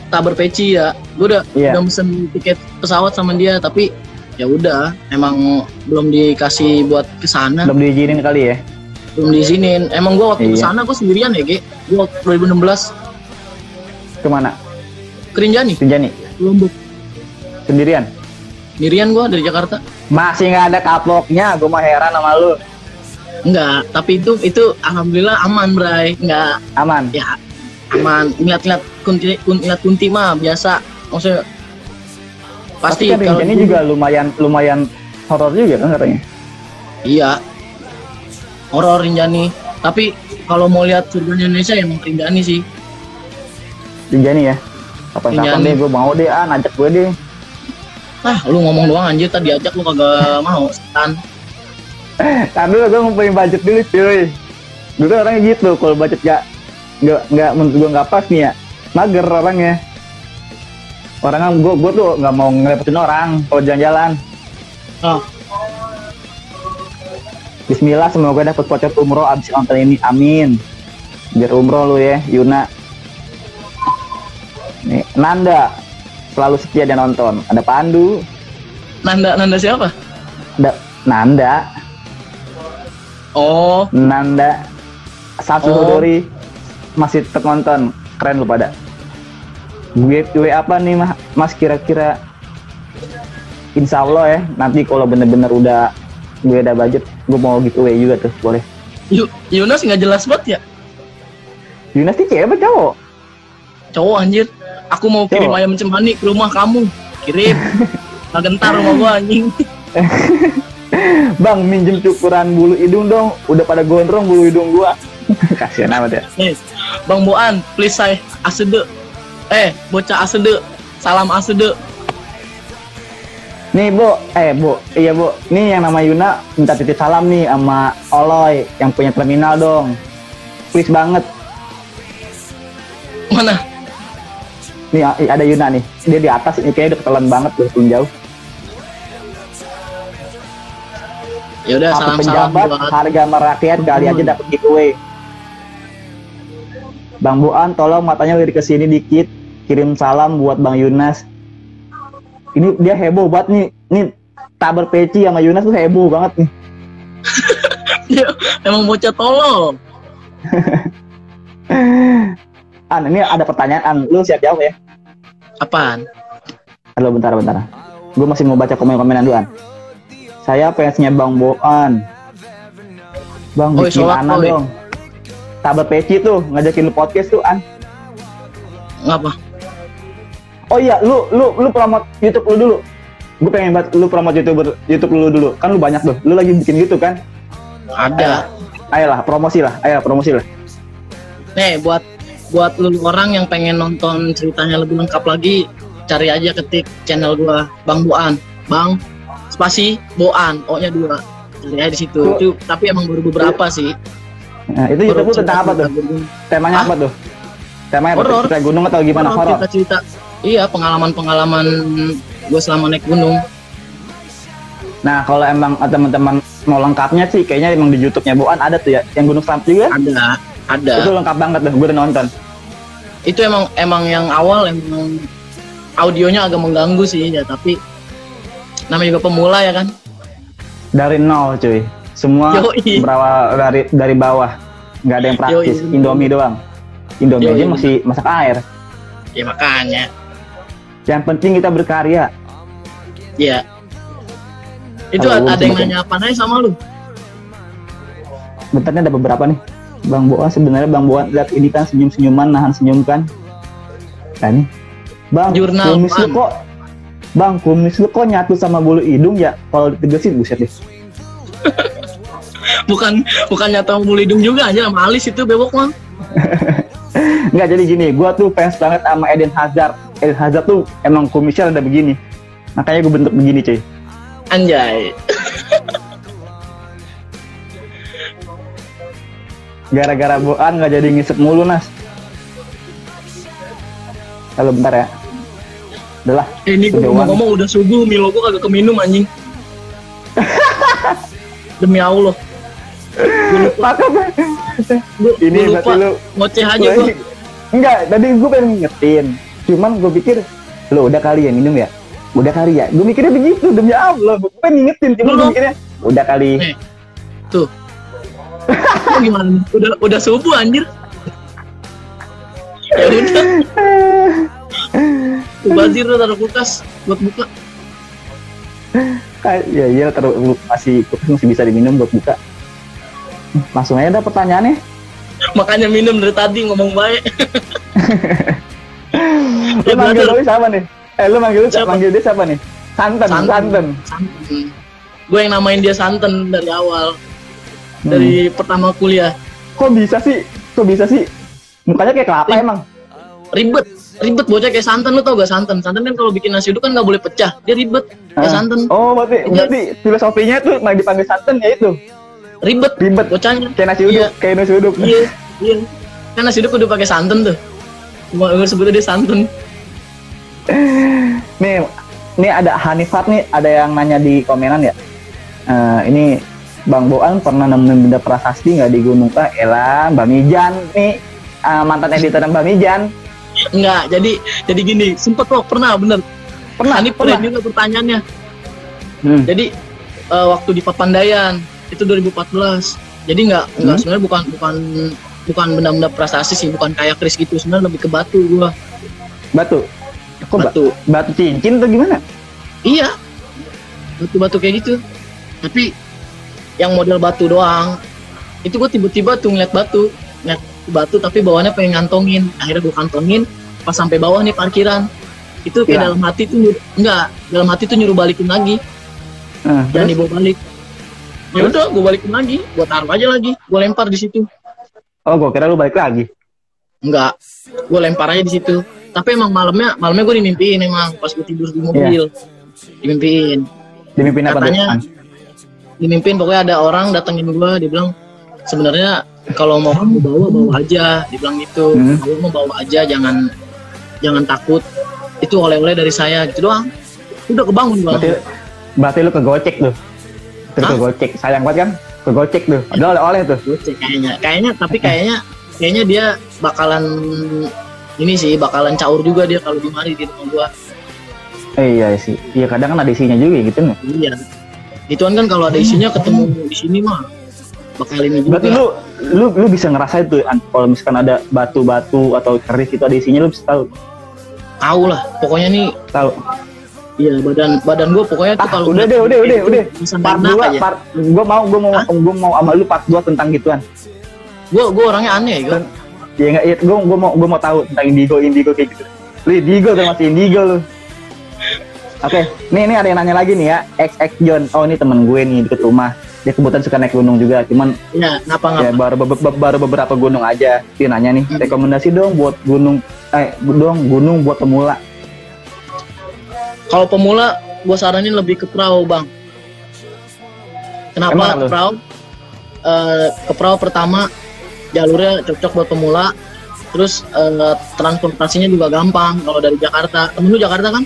Tak berpeci ya. Gua udah Iya. udah mesen tiket pesawat sama dia tapi ya udah emang belum dikasih buat ke sana, Belum diizinin kali ya. belum diizinin. Emang gua waktu ke Iya. sana gua sendirian ya, Ge. Gua 2016 Ke mana? Kerinjani, Rinjani. Lombok. Sendirian. Sendirian gua dari Jakarta. Masih nggak ada kaploknya. Gue mah heran sama lu. Enggak, tapi itu itu alhamdulillah aman, Bray. Enggak Aman. ya aman ngeliat-ngeliat kunti kun- ngeliat kunti mah biasa maksudnya pasti Tapi kan kalau Rinjani dulu- juga lumayan lumayan horor juga kan katanya. iya horor Rinjani tapi kalau mau lihat surga Indonesia yang Rinjani sih Rinjani ya. Kapan-kapan Rinjani. deh gue mau deh An, ajak gue deh. ah lu ngomong doang anjir tadi ajak lu kagak mau setan Tadi dulu gue ngumpulin budget dulu cuy. Dulu orangnya gitu, kalau budget gak nggak nggak menurut gue nggak pas nih ya, mager orangnya. Orangnya gue gue tuh nggak mau ngerepotin orang kalau jalan-jalan. oh Bismillah semoga dapat voucher umroh abis nonton ini, amin. Biar umroh lu ya, Yuna. Nih, Nanda. Selalu setia dan nonton. Ada Pandu, Nanda Nanda siapa? Ada Nanda, oh. Nanda, Samsul Oh. Hodori masih tetap nonton. Keren lu pada. Giveaway apa nih Mas? Mas? Kira-kira Insya Allah ya nanti kalau bener-bener udah gue ada budget gue mau giveaway juga tuh boleh. Yu- Yunus nggak jelas banget ya? Yunus sih cewek cowok? Cowok anjir aku mau kirim ayam cemani ke rumah kamu. Kirim. Nggak gentar rumah gua anjing. Bang minjem cukuran bulu hidung dong. Udah pada gondrong bulu hidung gua. Kasihan amat ya. Nih, Bang Boan, please saya asede. Eh, bocah asede. Salam asede. nih Bu eh Bu iya Bu nih yang nama Yuna minta titip salam nih sama Oloy yang punya terminal dong. Please banget. Mana? Nih ada Yuna nih. Dia di atas ini kayaknya udah ketelan banget tuh belum jauh. Ya udah salam-salam penjabat buat harga merakyat kali aja dapat giveaway. Bang Buan tolong matanya lirik ke sini dikit. Kirim salam buat Bang Yunas. Ini dia heboh banget nih. Nih tabar peci sama Yunas tuh heboh banget nih. Dia emang bocah tolol. An ini ada pertanyaan An lu siap jawab ya Apaan? Halo bentar bentar gue masih mau baca komen-komenan dulu An saya fansnya Bang Boan Bang Oi, bikin Ana dong Tabar peci tuh ngajakin lu podcast tuh An Ngapa? Oh iya, lu lu lu promote YouTube lu dulu. Gue pengen banget lu promote YouTuber YouTube lu dulu. Kan lu banyak tuh. Lu lagi bikin YouTube kan? Ada. Ayolah, promosi lah. Ayo promosi lah. Nih, buat buat lu orang yang pengen nonton ceritanya lebih lengkap lagi, cari aja ketik channel gua Bang Boan. Bang spasi Boan, O-nya dua. Cari aja di situ. Itu tapi emang baru beberapa sih. Nah, itu YouTube tentang apa tuh? Temanya Hah? apa tuh? Temanya apa? Cerita gunung atau gimana horor? cerita iya pengalaman-pengalaman gue selama naik gunung Nah, kalau emang teman-teman mau lengkapnya sih kayaknya emang di YouTube-nya Boan ada tuh ya. Yang Gunung Selamat juga. ada ada Itu lengkap banget tuh. Gue udah nonton. itu emang emang yang awal emang audionya agak mengganggu sih ya tapi namanya juga pemula ya kan Dari nol cuy. Semua Yoi. berawal dari dari bawah. Nggak ada yang praktis. Yoi. Indomie doang. Indomie Yoi, aja masih masak air. ya makanya Yang penting kita berkarya. ya itu Halo, ada yang nanya apa aja sama lu bentar nih ada beberapa nih Bang Boa sebenarnya Bang Boa lihat ini kan senyum-senyuman nahan senyum kan nah nih Bang Jurnal, kumis lu Bang. kok Bang kumis lu kok nyatu sama bulu hidung ya kalau ditegesin buset deh bukan bukan nyata mau hidung juga aja sama alis itu bebok mah Enggak jadi gini, gua tuh fans banget sama Eden Hazard. Eden Hazard tuh emang kumisnya ada begini. Makanya gue bentuk begini, cuy. anjay Gara-gara boan nggak jadi ngisep mulu, Nas. Kalau bentar ya. Udah lah. Eh, ini gue ngomong-ngomong udah subuh Milo gue kagak keminum anjing demi Allah Gua, ini gua lupa lu ngoceh aja gue Enggak, tadi gue pengen ngingetin. Cuman gue pikir, lo udah kali ya minum ya? Udah kali ya? Gue mikirnya begitu, demi Allah. Gue pengen ngingetin, cuman gue mikirnya, udah kali. Eh, tuh gimana udah udah subuh anjir ya udah tuh bazir lu taruh kulkas buat buka ya iya terus masih masih bisa diminum buat buka. Langsung aja ada pertanyaannya. makanya minum dari tadi ngomong baik Lu manggil lu siapa nih? Eh lu manggil lu Siapa? manggil dia siapa nih? Santen, santen. Santen. santen gue yang namain dia santen dari awal Hmm. dari pertama kuliah Kok bisa sih? Kok bisa sih? Mukanya kayak kelapa Ih. emang. ribet ribet bocah kayak santan lu tau gak santan santan kan kalau bikin nasi uduk kan nggak boleh pecah dia ribet kayak Ah. santan Oh, berarti Iya. berarti filosofinya tuh mau dipanggil santen ya itu. ribet Ribet. bocahnya Kayak nasi uduk, Iya. kayak nasi uduk. iya iya kan nasi uduk udah pakai santan tuh Gua gue sebutnya dia santan Nih, nih ada Hanifat nih, ada yang nanya di komenan ya. Eh, ini Bang Boan pernah nemuin benda prasasti nggak di Gunung Ah, elah, Mbak Mijan nih eh, mantan editor Mbak Mijan. Enggak, jadi jadi gini, sempet kok pernah bener. Pernah, Ini pernah. juga pertanyaannya. Hmm. Jadi eh, waktu di Papandayan itu 2014. Jadi enggak Hmm. sebenarnya bukan bukan bukan benda-benda prestasi sih, bukan kayak Kris gitu. Sebenarnya lebih ke batu gua. Batu. Kok ba- Batu. batu cincin atau gimana? Iya. Batu-batu kayak gitu. Tapi yang model batu doang. Itu gue tiba-tiba tuh ngeliat batu, ngeliat batu tapi bawahnya pengen ngantongin. Akhirnya gue kantongin pas sampai bawah nih parkiran. Itu kayak Hilang. dalam hati tuh enggak, dalam hati tuh nyuruh balikin lagi, jangan terus? dibawa balik. Ya udah, gue balikin lagi, gue taruh aja lagi, gue lempar di situ. Oh, gua kira lu balik lagi. Enggak, gue lempar aja di situ. Tapi emang malamnya, malamnya gue dimimpiin emang pas gue tidur di mobil, dimimpiin. Dimimpin apa? Katanya- An? Dimimpin pokoknya ada orang datengin gue dia bilang sebenarnya kalau mau kamu bawa bawa aja dia bilang gitu Hmm. mau bawa aja jangan jangan takut itu oleh-oleh dari saya gitu doang udah kebangun gue Berarti, berarti lu kegocek tuh. Terus kegocek. Sayang banget kan? Kegocek tuh. Ada oleh-oleh tuh. kayaknya kayaknya tapi kayaknya kayaknya dia bakalan ini sih bakalan caur juga dia kalau di mari di rumah gua Eh, iya sih. Iya kadang kan ada isinya juga gitu nih. iya Ituan kan kalau ada isinya ketemu di sini mah bakal ini juga Berarti lu lu lu bisa ngerasain tuh An, kalau misalkan ada batu-batu atau keris itu ada isinya lu bisa tahu. tahu lah pokoknya nih Tahu. iya badan badan gua pokoknya tuh Ah, kalau udah deh, udah, udah, udah. Part enak 2 aja part gua mau gua mau gua mau sama lu part 2 tentang gituan. gua gua orangnya aneh ya. Iya enggak iya gua gua mau gua mau tahu tentang indigo indigo kayak gitu. Lu indigo tuh masih indigo lu. Oke, nih nih ada yang nanya lagi nih ya, XX John. Oh ini temen gue nih deket rumah. Dia kebetulan suka naik gunung juga, cuman ya ngapa ngapa ya baru be- be- baru beberapa gunung aja. Dia nanya nih, Hmm. rekomendasi dong buat gunung eh dong gunung buat pemula. Kalau pemula, gue saranin lebih ke perahu, bang. Kenapa Emang perahu? Eh, ke perahu pertama, jalurnya cocok buat pemula. Terus eh, transportasinya juga gampang kalau dari Jakarta. Temen lu Jakarta kan?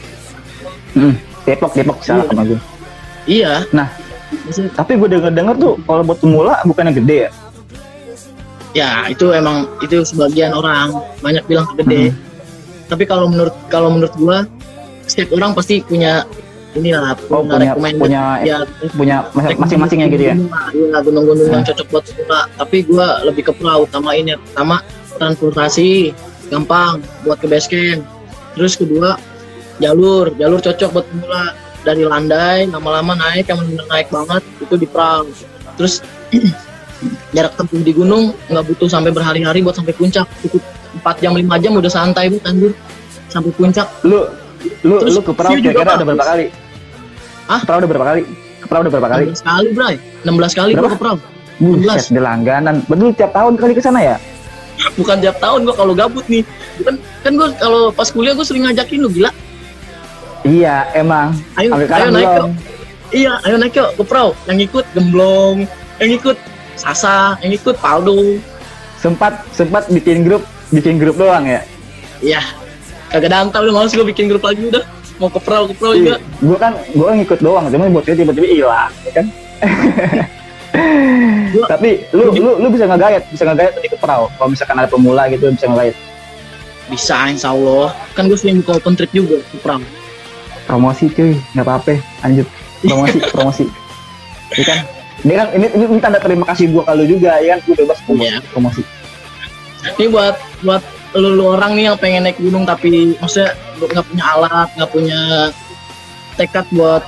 Hmm, Depok Depok salah Iya. sama gue. Iya. Nah. Tapi gue denger denger tuh kalau buat pemula bukannya gede ya? ya itu emang itu sebagian orang banyak bilang gede. Hmm. Tapi kalau menurut kalau menurut gua setiap orang pasti punya inilah Oh, punya- punya ya Punya mas- masing-masingnya gitu ya? Iya, gunung-gunung yang Hmm. cocok buat pemula. Tapi gua lebih ke perahu utamain ya. Pertama transportasi gampang buat ke base camp. Terus kedua jalur, jalur cocok buat pemula. Dari landai lama-lama naik yang benar naik banget itu di perahu. Terus jarak tempuh di gunung nggak butuh sampai berhari-hari buat sampai puncak cukup 4 jam 5 jam udah santai bu anjir sampai puncak Lu lu Terus lu ke perahu kira-kira udah berapa kali? Ke perahu udah berapa kali? Ke perahu udah berapa kali? 16 kali bray 16 kali gua Berapa? ke perahu Buset, di langganan. Betul tiap tahun kali ke sana ya? bukan tiap tahun gua kalau gabut nih bukan kan gua kalau pas kuliah gua sering ngajakin lu gila Iya, emang. ayo ayo naik yuk iya ayo naik yuk ke perahu yang ikut gemblong yang ikut sasa yang ikut paldo Sempat sempat bikin grup, bikin grup doang ya. iya kagak danta udah males gua bikin grup lagi udah mau ke perahu ke perahu juga Gue kan gue ngikut doang, cuma buat dia tiba-tiba hilang, ya kan? Gua- Tapi lu lu lu bisa ngegayat, bisa ngegayat tadi ke perahu. Kalau misalkan ada pemula gitu bisa ngegayat. bisa insya Allah kan gue sering buka open trip juga ke perahu Promosi cuy, nggak apa-apa. Lanjut promosi, promosi. Ya kan? Ini kan ini, ini, ini tanda terima kasih gua kalau juga ya kan gue bebas promosi. Iya. promosi. ini buat buat lu, lu orang nih yang pengen naik gunung tapi maksudnya nggak punya alat nggak punya tekad buat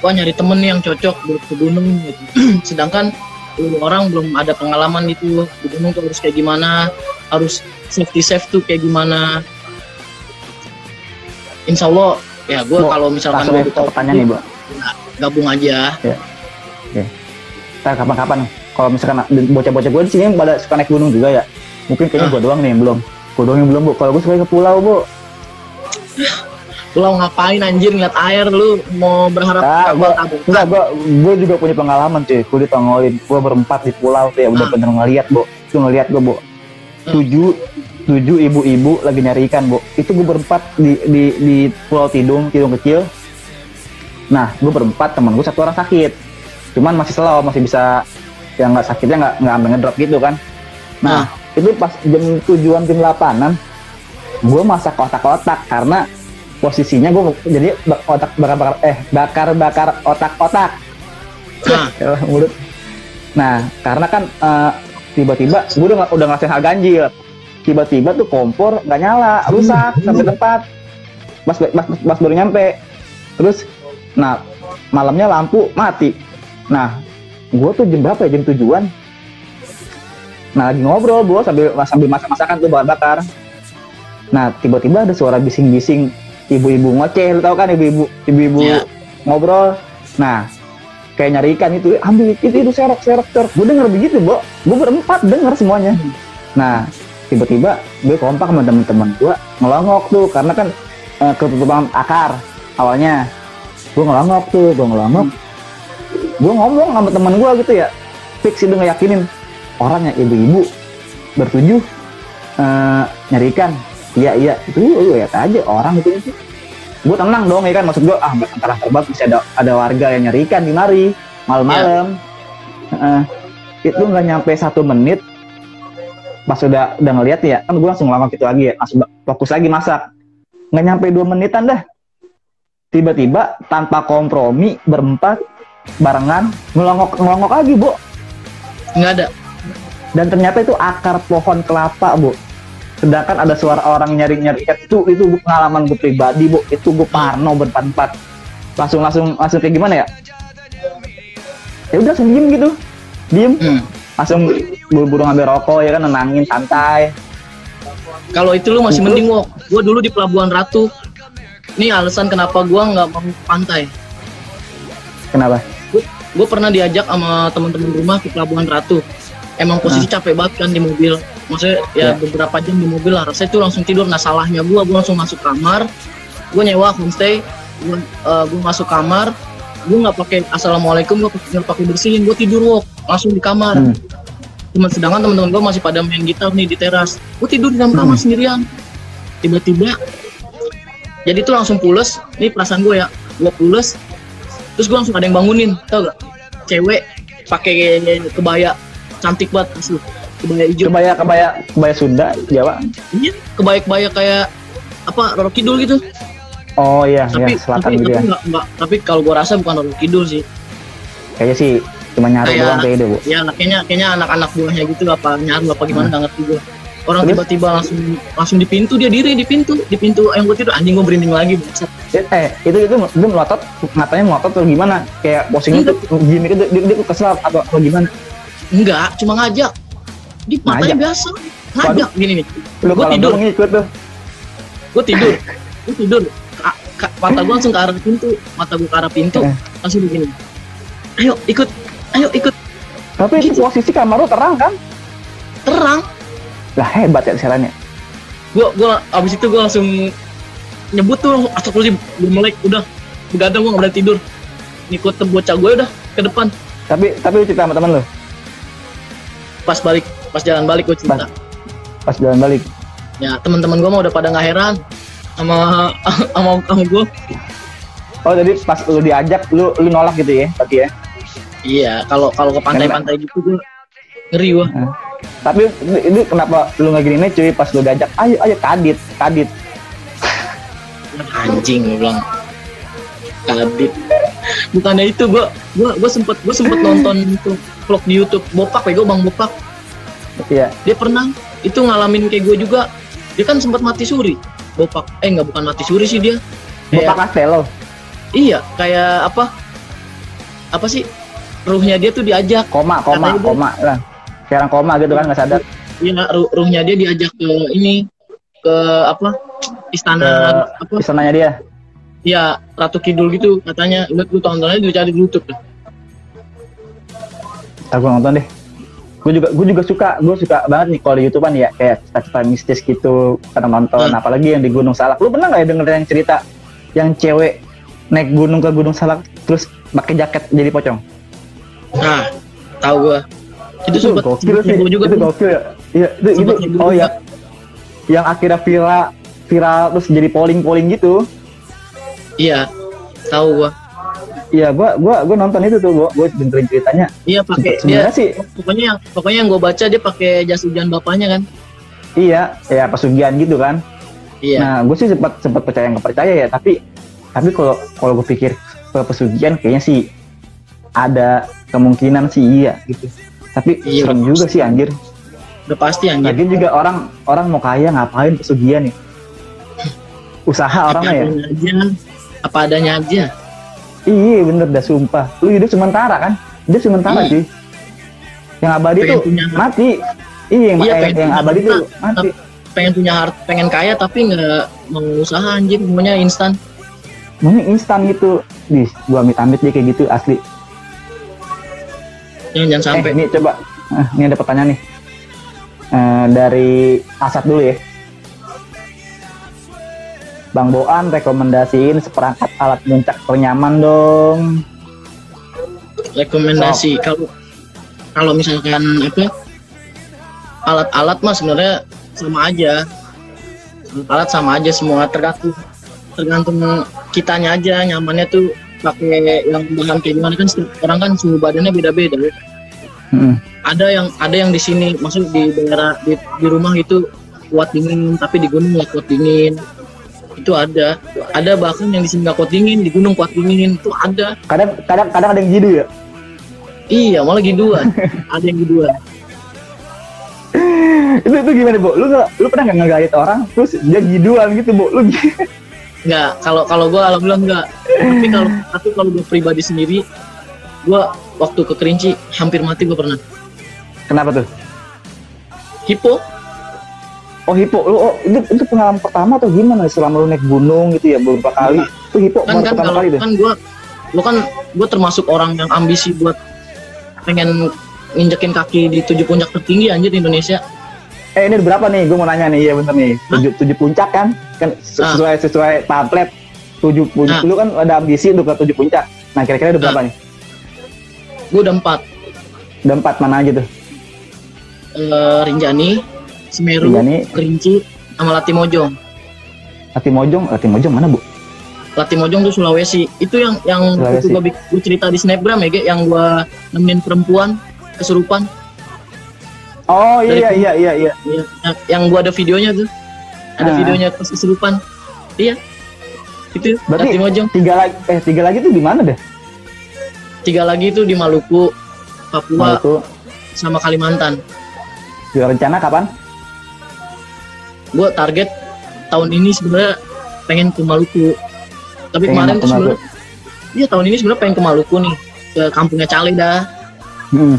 wah nyari temen nih yang cocok buat ke gunung gitu sedangkan lu orang belum ada pengalaman itu di gunung tuh harus kayak gimana harus safety safe tuh kayak gimana Insya Allah ya gue kalau misalkan Langsung ya ke pertanyaan nih, Bu. gabung aja Nah, kapan-kapan kalau misalkan bocah-bocah gue di sini pada suka naik gunung juga ya. Mungkin kayaknya Ah. gua doang nih yang belum. Gua doang yang belum, Bu. Kalau gue suka ke pulau, Bu. lu ngapain anjir ngeliat air lu mau berharap Ah, gua- tabung Enggak, gua gua juga punya pengalaman, cuy. Gua ditongolin. Gua berempat di pulau tuh ya udah Ah. bener ngeliat, Bu. Itu ngeliat gua, Bu. Hmm. Tujuh tujuh ibu-ibu lagi nyari ikan, Bu. Itu gua berempat di di di Pulau Tidung, Tidung kecil. Nah, gua berempat, teman gua satu orang sakit. Cuman masih slow, masih bisa yang nggak sakitnya nggak nggak ambil ngedrop gitu kan. Nah, itu pas jam tujuan jam 8 gue masak kotak-kotak karena posisinya gue jadi otak bakar-bakar eh bakar-bakar otak-otak nah mulut. Nah, karena kan eh, tiba-tiba gue udah udah ngasih hal ganjil. Tiba-tiba tuh kompor nggak nyala, rusak sampai tempat. Pas, pas, pas baru nyampe. Terus, nah malamnya lampu mati. Nah, gue tuh jam berapa ya jam tujuan? Nah lagi ngobrol gue sambil sambil masak-masakan tuh bakar-bakar. Nah tiba-tiba ada suara bising-bising ibu-ibu ngoceh, lu tau kan ibu-ibu ibu-ibu Iya. ngobrol. Nah kayak nyari ikan itu ambil itu itu serok serok serok gue denger begitu bo gue berempat denger semuanya nah tiba-tiba gue kompak sama temen-temen gue ngelongok tuh karena kan eh, ketutupan akar awalnya. Gue ngelongok tuh gue ngelongok. Gue ngomong sama temen gue gitu ya fix itu ngeyakinin orangnya ibu-ibu bertujuh eh, nyari ikan. Iya iya. Itu lu lihat aja orang itu. Gue tenang dong ya kan? Maksud gue ah antara terbang bisa ada ada warga yang nyari ikan di mari malam-malam. Heeh. itu nggak nyampe satu menit pas udah udah ngeliat ya kan gue langsung lama gitu lagi ya langsung fokus lagi masak. Nggak nyampe dua menitan dah. Tiba-tiba tanpa kompromi berempat barengan ngelongok ngelongok lagi bu. Nggak ada. Dan ternyata itu akar pohon kelapa bu. Sedangkan ada suara orang nyari nyari itu itu gua pengalaman gue pribadi bu. Itu gue parno berempat empat langsung langsung langsung kayak gimana ya? Ya udah langsung diem gitu. Diem. Hmm. Langsung buru-buru ngambil rokok ya kan nenangin santai Kalau itu lu masih Itu- mending wok. Gua dulu di Pelabuhan Ratu. Ini alasan kenapa gua nggak mau pantai. kenapa Gue pernah diajak sama teman-teman rumah ke Pelabuhan Ratu. Emang posisi capek banget kan di mobil. Maksudnya Ya. ya beberapa jam di mobil lah. Rasanya tuh langsung tidur. Nah salahnya gua, gua langsung masuk kamar. Gue nyewa homestay. Gue gua masuk kamar. Gue nggak pakai assalamualaikum. Gue nggak pakai bersihin. Gue tidur wok. Langsung di kamar. Hmm. Cuman sedangkan teman-teman gue masih pada main gitar nih di teras. Gue tidur di dalam kamar Hmm. sendirian. Tiba-tiba jadi tuh langsung pules. Ini perasaan gue ya. Gue pules. Terus gue langsung ada yang bangunin. Tau gak? Cewek pakai kebaya cantik banget asli. Kebaya hijau. kebaya kebaya kebaya Sunda Jawa Iya, kebaya-kebaya kayak apa Roro Kidul gitu. Oh iya Tapi iya selatan tapi gitu tapi ya enggak, enggak, tapi kalau gue rasa bukan Roro Kidul sih. kayaknya sih cuma nyari Kayak- doang kayak itu bu Ya kayaknya kayaknya anak-anak buahnya gitu apa nyaru apa gimana nggak ngerti gue. Orang Terus? tiba-tiba langsung langsung di pintu dia diri di pintu di pintu yang gue tidur anjing gue berinding lagi bangsat. eh itu itu dia melotot matanya melotot atau gimana kayak posisinya tuh gimmick itu dia, dia kesel atau atau gimana enggak cuma ngajak di matanya Ngajak? biasa ngajak gini nih Lu Gua tidur. gua ngikut tuh. gue tidur gue tidur mata gue langsung ke arah pintu. Mata gue ke arah pintu. Eh. langsung begini. Ayo ikut. Ayo ikut. Tapi itu Gitu. posisi kamar lu terang kan? terang. Lah hebat ya siarannya. gue gua abis itu gue langsung nyebut tuh atau gue melek udah. Begadang gue nggak berani tidur. Ngikut bocah gue udah ke depan. Tapi tapi lu cerita sama temen lu? Pas balik pas jalan balik gue cerita. Pas jalan balik. ya teman-teman gue mah udah pada nggak heran sama sama sama gue Oh jadi pas lu diajak lu lu nolak gitu ya? Tapi ya. iya kalau kalau ke pantai-pantai gitu gue ngeri gue Tapi ini, kenapa lu nggak gini cuy pas lu diajak? Ayo ayo kadit kadit. anjing gue bilang kadit bukannya itu gue gue gue sempet gue sempet nonton itu vlog di YouTube bopak bego bang bopak Iya. dia pernah itu ngalamin kayak gue juga dia kan sempat mati suri bopak eh nggak bukan mati suri sih dia Kayak- Castello. iya kayak apa apa sih ruhnya dia tuh diajak Koma koma dia- koma lah. Sekarang koma gitu kan nggak sadar. iya ru- ruhnya dia diajak ke ini ke apa istana apa Istananya dia. ya Ratu Kidul gitu katanya lu lu tontonnya di cari di YouTube. Aku nonton deh. Gue juga gue juga suka gue suka banget nih kalau di YouTubean ya kayak cerita mistis gitu kadang nonton Hmm. apalagi yang di Gunung Salak. Lu pernah nggak ya denger yang cerita yang cewek naik gunung ke Gunung Salak terus pakai jaket jadi pocong? nah tahu gua itu sempat gokil sih. juga itu gokil ya. Iya, itu, itu oh ya. Yang akhirnya viral viral terus jadi polling-polling gitu. iya tahu gua Iya, gua gua gua nonton itu tuh, gua gua dengerin ceritanya. iya pakai dia sih pokoknya yang pokoknya yang gue baca dia pakai jas hujan bapaknya kan iya, ya pesugihan gitu kan. iya Nah, gue sih sempat sempat percaya nggak percaya ya, tapi tapi kalau kalau gue pikir ke pesugihan kayaknya sih ada kemungkinan sih iya gitu. Tapi Iya, serem juga pasti. sih anjir. udah pasti anjir Lagi juga orang orang mau kaya ngapain pesugihan ya? Usaha orangnya ya. apa adanya aja apa adanya aja Iya bener dah sumpah. Lu hidup sementara kan? Dia sementara Iya. sih. Yang abadi Pengen tuh punya- mati. Iya yang, Iya, yang, pengen yang punya abadi tuh mati. pengen punya harta pengen kaya tapi nggak mau usaha anjir semuanya instan Mungkin instan gitu. Nih, gua amit-amit dia kayak gitu asli. jangan jangan sampai Eh, ini coba. Ah, ini ada pertanyaan nih. Eh, dari Asad dulu ya. Bang Boan rekomendasiin seperangkat alat muncak ternyaman dong. rekomendasi kalau kalau misalkan apa alat-alat mah sebenarnya sama aja alat sama aja semua tergantung tergantung kitanya aja nyamannya tuh pakai yang bahan kayak gimana kan setiap orang kan suhu badannya beda-beda. Hmm. ada yang ada yang di sini maksud di daerah di, di rumah itu kuat dingin tapi di gunung nggak kuat dingin itu ada ada bahkan yang di sini nggak kuat dingin di gunung kuat dingin itu ada Kadang kadang kadang ada yang jidu ya. iya malah giduan ada yang giduan itu itu gimana, Bu? Lu nggak- lu pernah nggak ngegait orang terus dia jiduan gitu, Bu? Lu Enggak, kalau kalau gue alhamdulillah enggak. Tapi kalau tapi kalau gue pribadi sendiri, gue waktu ke Kerinci hampir mati gue pernah. Kenapa tuh? Hipo, Oh hipo, lu oh, itu itu pengalaman pertama atau gimana selama lu naik gunung gitu ya beberapa kali? Itu hipo kan kan pertama kalau kali tuh. kan gue, lo kan gue termasuk orang yang ambisi buat pengen nginjekin kaki di tujuh puncak tertinggi anjir di Indonesia. Eh ini berapa nih? Gue mau nanya nih, iya bener nih. Tujuh, tujuh puncak kan? Kan Ah. sesuai sesuai pamflet. Tujuh puncak. Ah. Lu kan ada ambisi untuk ke tujuh puncak. Nah kira-kira ada berapa nih? Gue udah empat, Ada empat mana aja tuh? Eh, Rinjani, Semeru, Rinjani. Kerinci, sama Latimojong. Latimojong, Latimojong mana bu? Latimojong tuh Sulawesi. Itu yang yang Sulawesi. gue gue cerita di snapgram ya, Ge, yang gue nemenin perempuan kesurupan. Oh iya Dari- iya iya iya. Iya, yang, yang gua ada videonya tuh. Ada Ah. videonya kesurupan. Iya. Itu Berarti- Latimojong. Tiga lagi, eh tiga lagi tuh di mana deh? Tiga lagi itu di Maluku, Papua, Maluku. sama Kalimantan. Rencana kapan? Gua target tahun ini sebenarnya pengen ke Maluku. Tapi Pengen kemarin ke tuh sebenarnya Iya, tahun ini sebenarnya pengen ke Maluku nih. Ke kampungnya Cale dah. Hmm.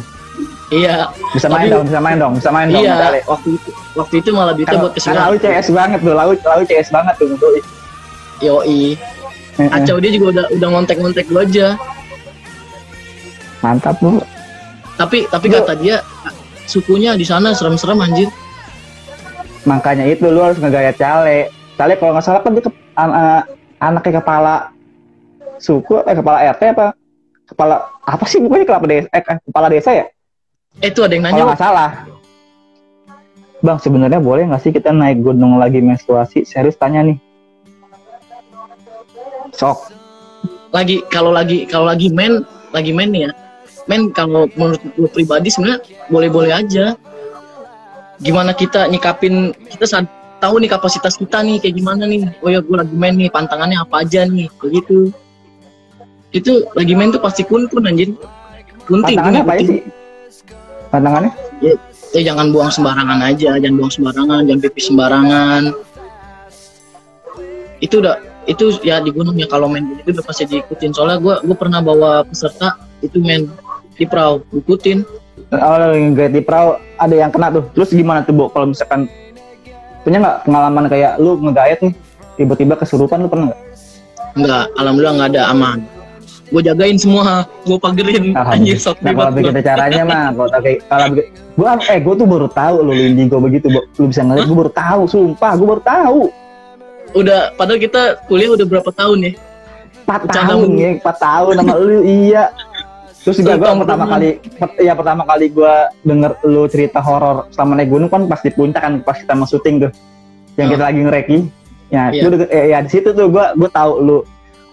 iya Bisa main Tapi- dong, bisa main dong, bisa main dong. iya Cale. waktu itu waktu itu malah Karena, buat karena lu ke sini CS banget tuh, lalu lalu CS banget tuh. Doi. yoi Eh, eh, Acau dia juga udah udah ngontek-ngontek gue aja Mantap lu. tapi tapi Lu- kata dia sukunya di sana serem-serem anjir Makanya itu lu harus ngegaya Cale. Cale kalau nggak salah kan dia ke, an- anaknya kepala suku, eh kepala RT apa? Kepala apa sih bukannya kepala desa? Eh, eh, kepala desa ya? eh itu ada yang nanya Kalau nggak salah. Bang, sebenarnya boleh nggak sih kita naik gunung lagi menstruasi? Serius tanya nih. Sok. lagi kalau lagi kalau lagi main lagi main nih ya main kalau menurut gue pribadi sebenarnya boleh-boleh aja gimana kita nyikapin kita saat tahu nih kapasitas kita nih kayak gimana nih? Oh ya gue lagi main nih pantangannya apa aja nih? Begitu itu lagi main tuh pasti kun kun anjir kunti Tantangannya apa sih? Tantangannya? ya jangan buang sembarangan aja jangan buang sembarangan jangan pipis sembarangan. Itu udah itu ya di gunung ya kalau main itu udah pasti diikutin. Soalnya gue gue pernah bawa peserta itu main di perahu ikutin Oh, gaya di perahu ada yang kena tuh. Terus gimana tuh, Bu? Kalau misalkan punya nggak pengalaman kayak lu ngegayat nih, tiba-tiba kesurupan lu pernah nggak? enggak alhamdulillah nggak ada aman gue jagain semua gue pagerin anjir sok Nah kalau begitu caranya mah, kalau tak kayak kalau begitu, gua eh gua tuh baru tahu lu lu indigo begitu, Bu. Lu bisa ngeliat, gua baru tahu, sumpah, gua baru tahu. udah padahal kita kuliah udah berapa tahun ya 4 Bercanda tahun ya, 4 tahun sama lu, iya. Terus juga gua Sumpah, pertama kali, per- ya pertama kali gua denger lu cerita horor selama naik gunung kan pas di puncak kan, pas kita mau syuting tuh, yang Oh. kita lagi ngereki. Ya, Iya. itu udah- eh, ya di situ tuh gua gua tahu lu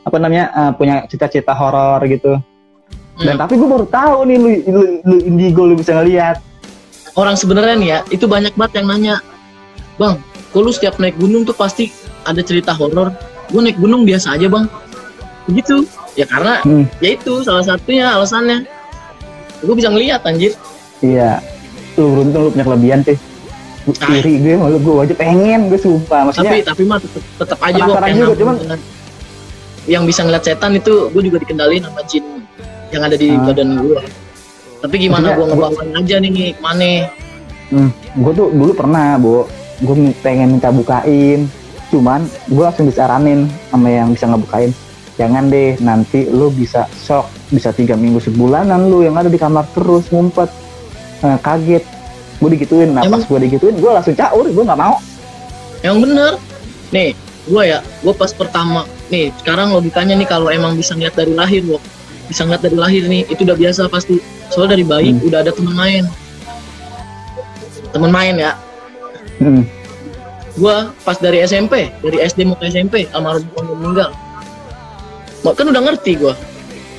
apa namanya eh, punya cita-cita horor gitu. Dan Hmm. tapi gua baru tahu nih lu, lu, lu indigo lu bisa ngeliat. orang sebenarnya nih ya itu banyak banget yang nanya bang kok lu setiap naik gunung tuh pasti ada cerita horor gue naik gunung biasa aja bang begitu ya karena Hmm. ya itu salah satunya alasannya gue bisa ngeliat anjir Iya, lu beruntung lu punya kelebihan sih. Gua Ah. Iri gue, malu gue aja pengen, gue sumpah. tapi Maksudnya, tapi mah tetep, tetep aja gue Penasaran juga, cuman- yang bisa ngeliat setan itu gue juga dikendalin sama jin yang ada di Ah. badan gue tapi gimana gue ngebawain aja nih mana hmm, gue tuh dulu pernah, bu, gue pengen minta bukain, cuman gue langsung disaranin sama yang bisa ngebukain. Jangan deh, nanti lu bisa shock, bisa tiga minggu sebulanan lu yang ada di kamar terus ngumpet, Eh, kaget. Gue digituin, nah Emang? pas gue digituin, gue langsung caur, gue nggak mau. yang bener nih gue ya gue pas pertama nih sekarang logikanya nih kalau emang bisa ngeliat dari lahir Wok bisa ngeliat dari lahir nih itu udah biasa pasti soalnya dari bayi Hmm. udah ada temen main temen main ya Hmm. gue pas dari SMP dari SD mau ke SMP almarhum meninggal kan udah ngerti gue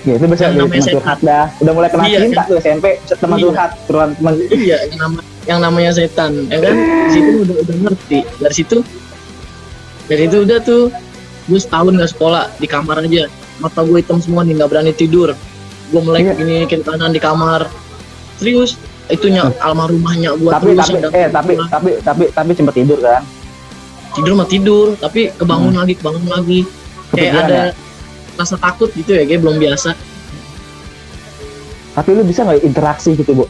Ya itu bisa Yang teman curhat dah. Udah mulai kenal Iya, cinta tuh SMP, teman Iya. curhat, teman iya yang, nama- yang namanya setan ya kan? Di situ udah udah ngerti. Dari situ dari itu udah tuh gue setahun nggak sekolah di kamar aja. Mata gue hitam semua nih nggak berani tidur. Gue melek Iya. gini kiri kanan di kamar. Serius itunya almarhumahnya gue tapi terus tapi eh tapi rumah. tapi tapi tapi sempat tidur kan? Tidur mah tidur tapi kebangun lagi kebangun lagi. Kayak Kepikiran ada ya? Rasa takut gitu ya kayak belum biasa. Tapi lu bisa nggak interaksi gitu bu?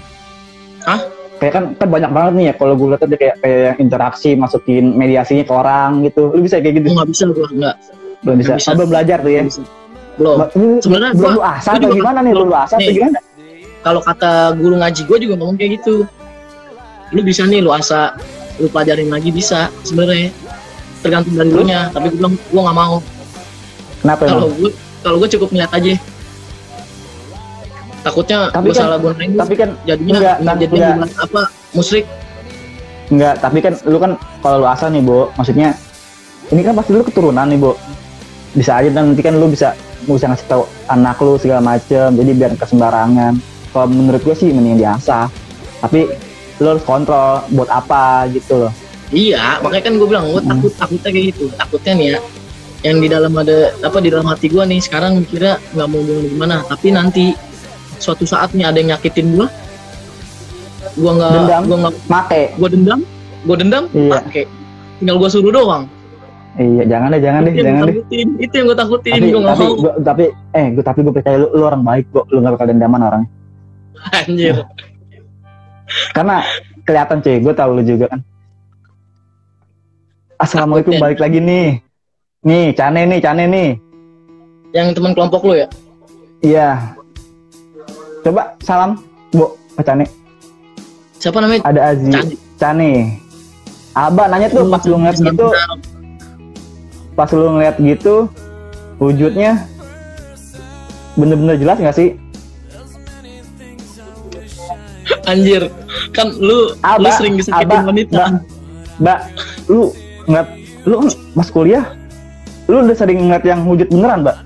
Hah? kayak kan kan banyak banget nih ya kalau gue lihat kayak kayak yang interaksi masukin mediasinya ke orang gitu. Lu bisa kayak gitu? Nggak bisa gue nggak. Belum bisa, nggak bisa. Oh, belum belajar tuh ya? Belum Sebenarnya belum lu asal atau gimana nih? Belum lu asal atau gimana? kalau kata guru ngaji gue juga ngomong kayak gitu. Lu bisa nih lu asa lu pelajarin lagi bisa sebenarnya. Tergantung dari lu nya tapi gue bilang gue nggak mau kenapa kalau gue kalau gue cukup ngeliat aja. Takutnya Tapi gue kan- salah gunain tapi kan jadinya enggak, enggak, enggak, jadinya enggak. apa? Musrik. Enggak tapi kan lu kan kalau lu asal nih bu maksudnya ini kan pasti lu keturunan nih bu bisa aja nanti kan lu bisa lu bisa ngasih tahu anak lu segala macem jadi biar ke sembarangan. Kalau menurut gue sih mending diasah tapi lu harus kontrol buat apa gitu loh. Iya makanya kan gue bilang gue Hmm. takut takutnya kayak gitu. Takutnya nih ya yang di dalam ada apa di dalam hati gue nih sekarang mikirnya nggak mau gimana gimana. Tapi nanti suatu saat nih ada yang nyakitin gue gue nggak gue nggak make. Gue dendam? Gue dendam? Iya. pakai tinggal gue suruh doang. Iya jangan deh jangan deh jangan deh. itu yang gue takutin tapi gue nggak tapi gua, tapi eh gue tapi gue percaya lu, lu orang baik kok lu nggak bakal dendaman orang anjir. Karena kelihatan cuy, gue tahu lu juga kan. Assalamualaikum Takutnya. balik lagi nih. Nih, Cane nih, Cane nih. Yang teman kelompok lu ya? Iya. Coba salam, Bu, ke Cane. Siapa namanya? Ada Azi, Cane. Cane. Abah nanya tuh pas lu ngeliat gitu, pas lu ngeliat gitu, wujudnya bener-bener jelas nggak sih? Anjir, kan lu lu Abah, sering Abah, wanita. Mbak, Mbak, lu ngeliat, lu mas kuliah, lu udah sering ngeliat yang wujud beneran, Mbak?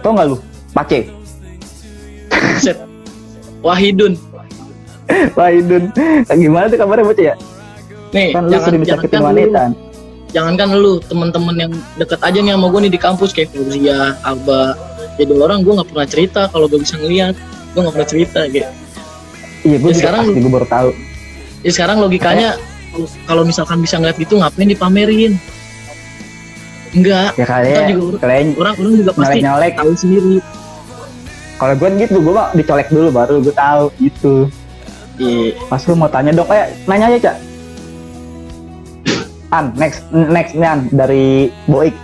Tau nggak lu? Pace. Set. Wahidun. Wah, Idun. Gimana tuh kabarnya baca ya? Nih, Kan lu jangan sering disakitin jangankan wanita. lu, jangankan lu, teman-teman yang deket aja nih sama gue nih di kampus kayak Fauzia, Alba. Jadi orang gue nggak pernah cerita kalau gue bisa ngeliat. Gue nggak pernah cerita gitu. Iya, gue Ya, sekarang pasti gue baru tahu. Ya sekarang logikanya kalau misalkan bisa ngeliat gitu ngapain dipamerin? Enggak. Ya kali Ntar ya, juga kalian Orang orang juga pasti nyolek-nyolek. tahu sendiri. Kalau gue gitu, gue mah dicolek dulu baru gue tahu gitu. Iya. Pas lu mau tanya dong, eh nanya aja cak. An, next next nih An dari Boik.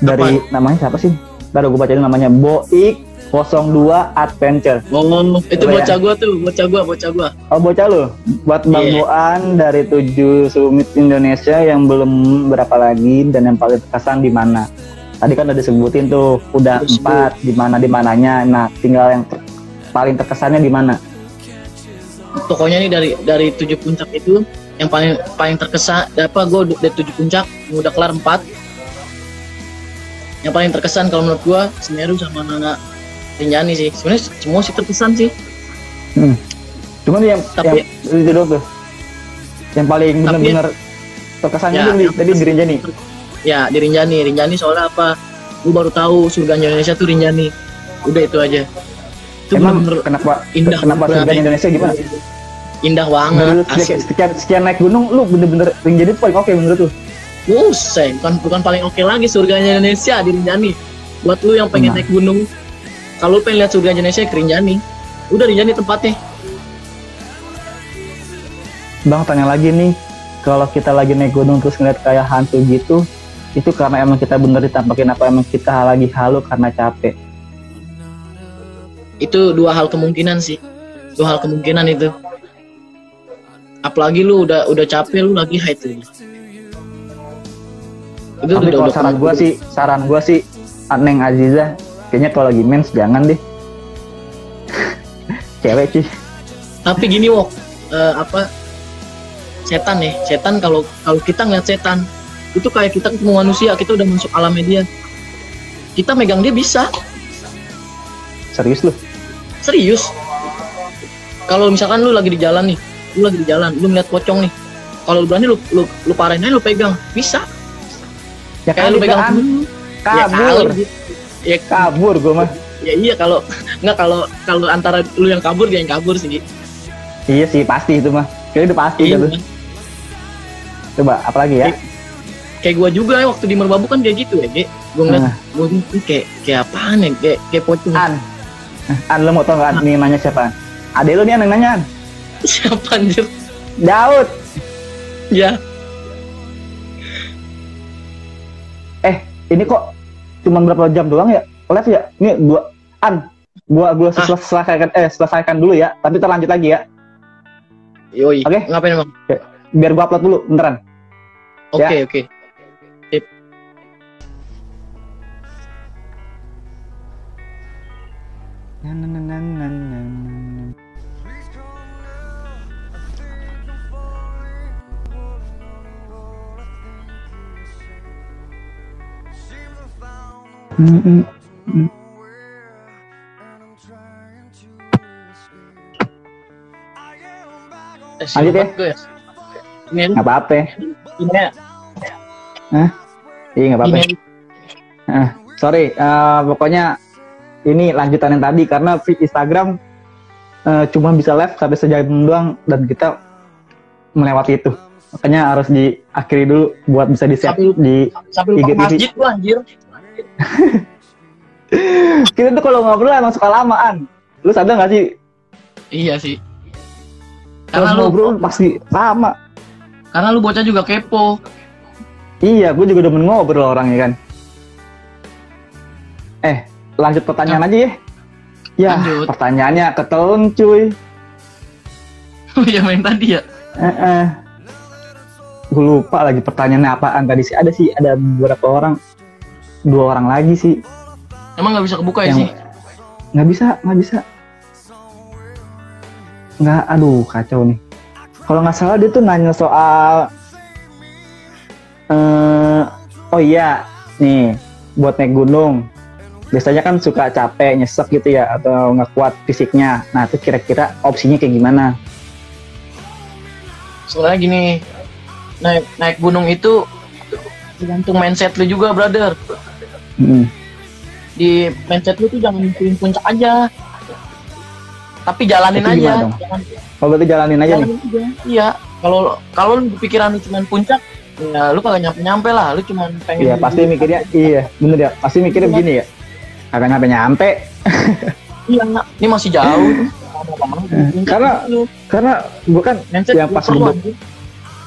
Dari namanya siapa sih? Baru gue bacain namanya Boik 02 Adventure. Oh, itu Coba ya. bocah gua tuh, bocah gua, bocah gua. Oh bocah lu, buat Bang Iya. Boan dari tujuh summit Indonesia yang belum berapa lagi dan yang paling terkesan di mana? Tadi kan udah disebutin tuh, udah empat di mana di mananya. Nah, tinggal yang ter- paling terkesannya di mana? Pokoknya nih dari dari tujuh puncak itu yang paling paling terkesan apa gua dari tujuh puncak udah kelar empat yang paling terkesan kalau menurut gua Semeru sama Nana Rinjani sih. Sebenarnya semua sih terkesan sih. Cuman yang Tapi- yang itu dulu tuh, yang paling benar-benar terkesannya Ya, yang tadi di Rinjani. ya di Rinjani. Rinjani soalnya apa? Gua baru tahu surga Indonesia tuh Rinjani. Udah itu aja. Itu Emang bener-bener kenapa indah kenapa surga Indonesia gimana? indah banget Menurut asli. sekian, sekian, naik gunung, lu bener-bener Rinjani paling oke menurut tuh. Buset, bukan bukan paling oke lagi surganya Indonesia di Rinjani. Buat lu yang pengen Nah. naik gunung, kalau pengen lihat surga Indonesia ke Rinjani, udah Rinjani tempatnya. Bang tanya lagi nih, kalau kita lagi naik gunung terus ngeliat kayak hantu gitu, itu karena emang kita bener ditampakin apa emang kita lagi halu karena capek? Itu dua hal kemungkinan sih. Dua hal kemungkinan itu. Apalagi lu udah udah capek lu lagi high tuh. Itu Tapi udah kalau udah saran gua sih, saran gua sih, Neng Aziza, kayaknya kalau lagi mens jangan deh. Cewek sih. Tapi gini wok, eh, apa setan nih, setan kalau kalau kita ngeliat setan itu kayak kita ketemu manusia, kita udah masuk alam media. Kita megang dia bisa, Serius lu? serius. Kalau misalkan lu lagi di jalan nih, lu lagi di jalan, lu ngeliat pocong nih. Kalau lu berani lu lu, lu parahin aja lu pegang, bisa. Ya Kayak lu pegang kan, Ya, kabur. Ya, kabur gua mah. ya iya kalau nggak kalau kalau antara lu yang kabur dia yang kabur sih. Iya sih pasti itu mah. Kayaknya udah pasti Iya. kan tuh. Coba apalagi ya? Kayak gua juga ya waktu di Merbabu kan kayak gitu ya. Gua ngeliat, Nah. gua ini kayak kayak apaan ya, kayak kayak pocong. An, An lu mau tau nggak nih nanya siapa? Adek lu nih yang nanya An. Siapa anjir? Daud. Ya, Eh, ini kok cuma berapa jam doang ya? Live ya? Ini gua An, gua gua Ah. sel- selesaikan eh selesaikan dulu ya. Tapi terlanjut lagi ya. yoi. Oke. Ngapain emang? Biar gua upload dulu beneran. Oke, Ya. oke. Mm-mm. Eh, Lanjut ya. gue ya? Ini ya, apa-apa. ini ya, Iya nggak apa-apa. ini Sorry, eh, pokoknya ini lanjutan yang tadi karena feed Instagram eh, cuma bisa live sampai sejam doang dan kita melewati itu. Makanya harus diakhiri dulu buat bisa di Sambil- di sambil lupa IGTV. masjid gua anjir. kita tuh kalau ngobrol emang suka lamaan. Lu sadar gak sih? Iya sih. Karena lu ngobrol pasti lama. karena lu bocah juga kepo. Iya, gue juga demen ngobrol orangnya kan. Eh, lanjut pertanyaan aja ya. Ya, Lanjut. pertanyaannya ketelun cuy. yang main tadi ya. Eh, eh. Gue lupa lagi pertanyaannya apaan tadi sih. Ada sih, ada beberapa orang. Dua orang lagi sih. Emang nggak bisa kebuka ya Yang- sih? Nggak bisa, nggak bisa. Nggak, aduh kacau nih. Kalau nggak salah dia tuh nanya soal... eh oh iya, nih, buat naik gunung. Biasanya kan suka capek, nyesek gitu ya, atau nggak kuat fisiknya. Nah, itu kira-kira opsinya kayak gimana? Soalnya gini, naik naik gunung itu tergantung mindset lu juga, brother. Di mindset lu tuh jangan mikirin puncak aja. Tapi jalanin aja. dong? Jangan Kalau berarti jalanin aja nih. aja. Iya. Kalau kalau lu pikiran lu cuma puncak, ya lu kagak nyampe-nyampe lah. Lu cuma pengen Iya, pasti mikirnya, iya, bener ya. Pasti mikirnya begini ya. Kagak nyampe-nyampe. Iya, ini masih jauh. Karena-. Karena gue kan mindset yang pas anjing.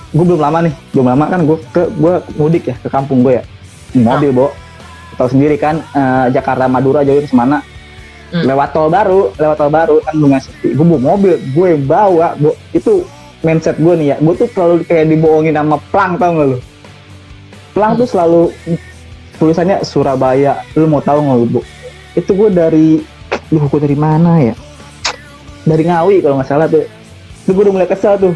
gue belum lama nih belum lama kan gue ke gue mudik ya ke kampung gue ya mobil bo tahu sendiri kan eh, Jakarta Madura jauh ke mana? Hmm. lewat tol baru lewat tol baru kan gue ngasih gue bawa mobil gue bawa bo itu mindset gue nih ya. Gue tuh selalu kayak dibohongin sama plang tau gak lu? Plang Hmm. tuh selalu tulisannya Surabaya. Lu mau tahu nggak lu bu? Itu gue dari lu gue dari mana ya? Dari Ngawi kalau nggak salah tuh. Itu gue udah mulai kesel tuh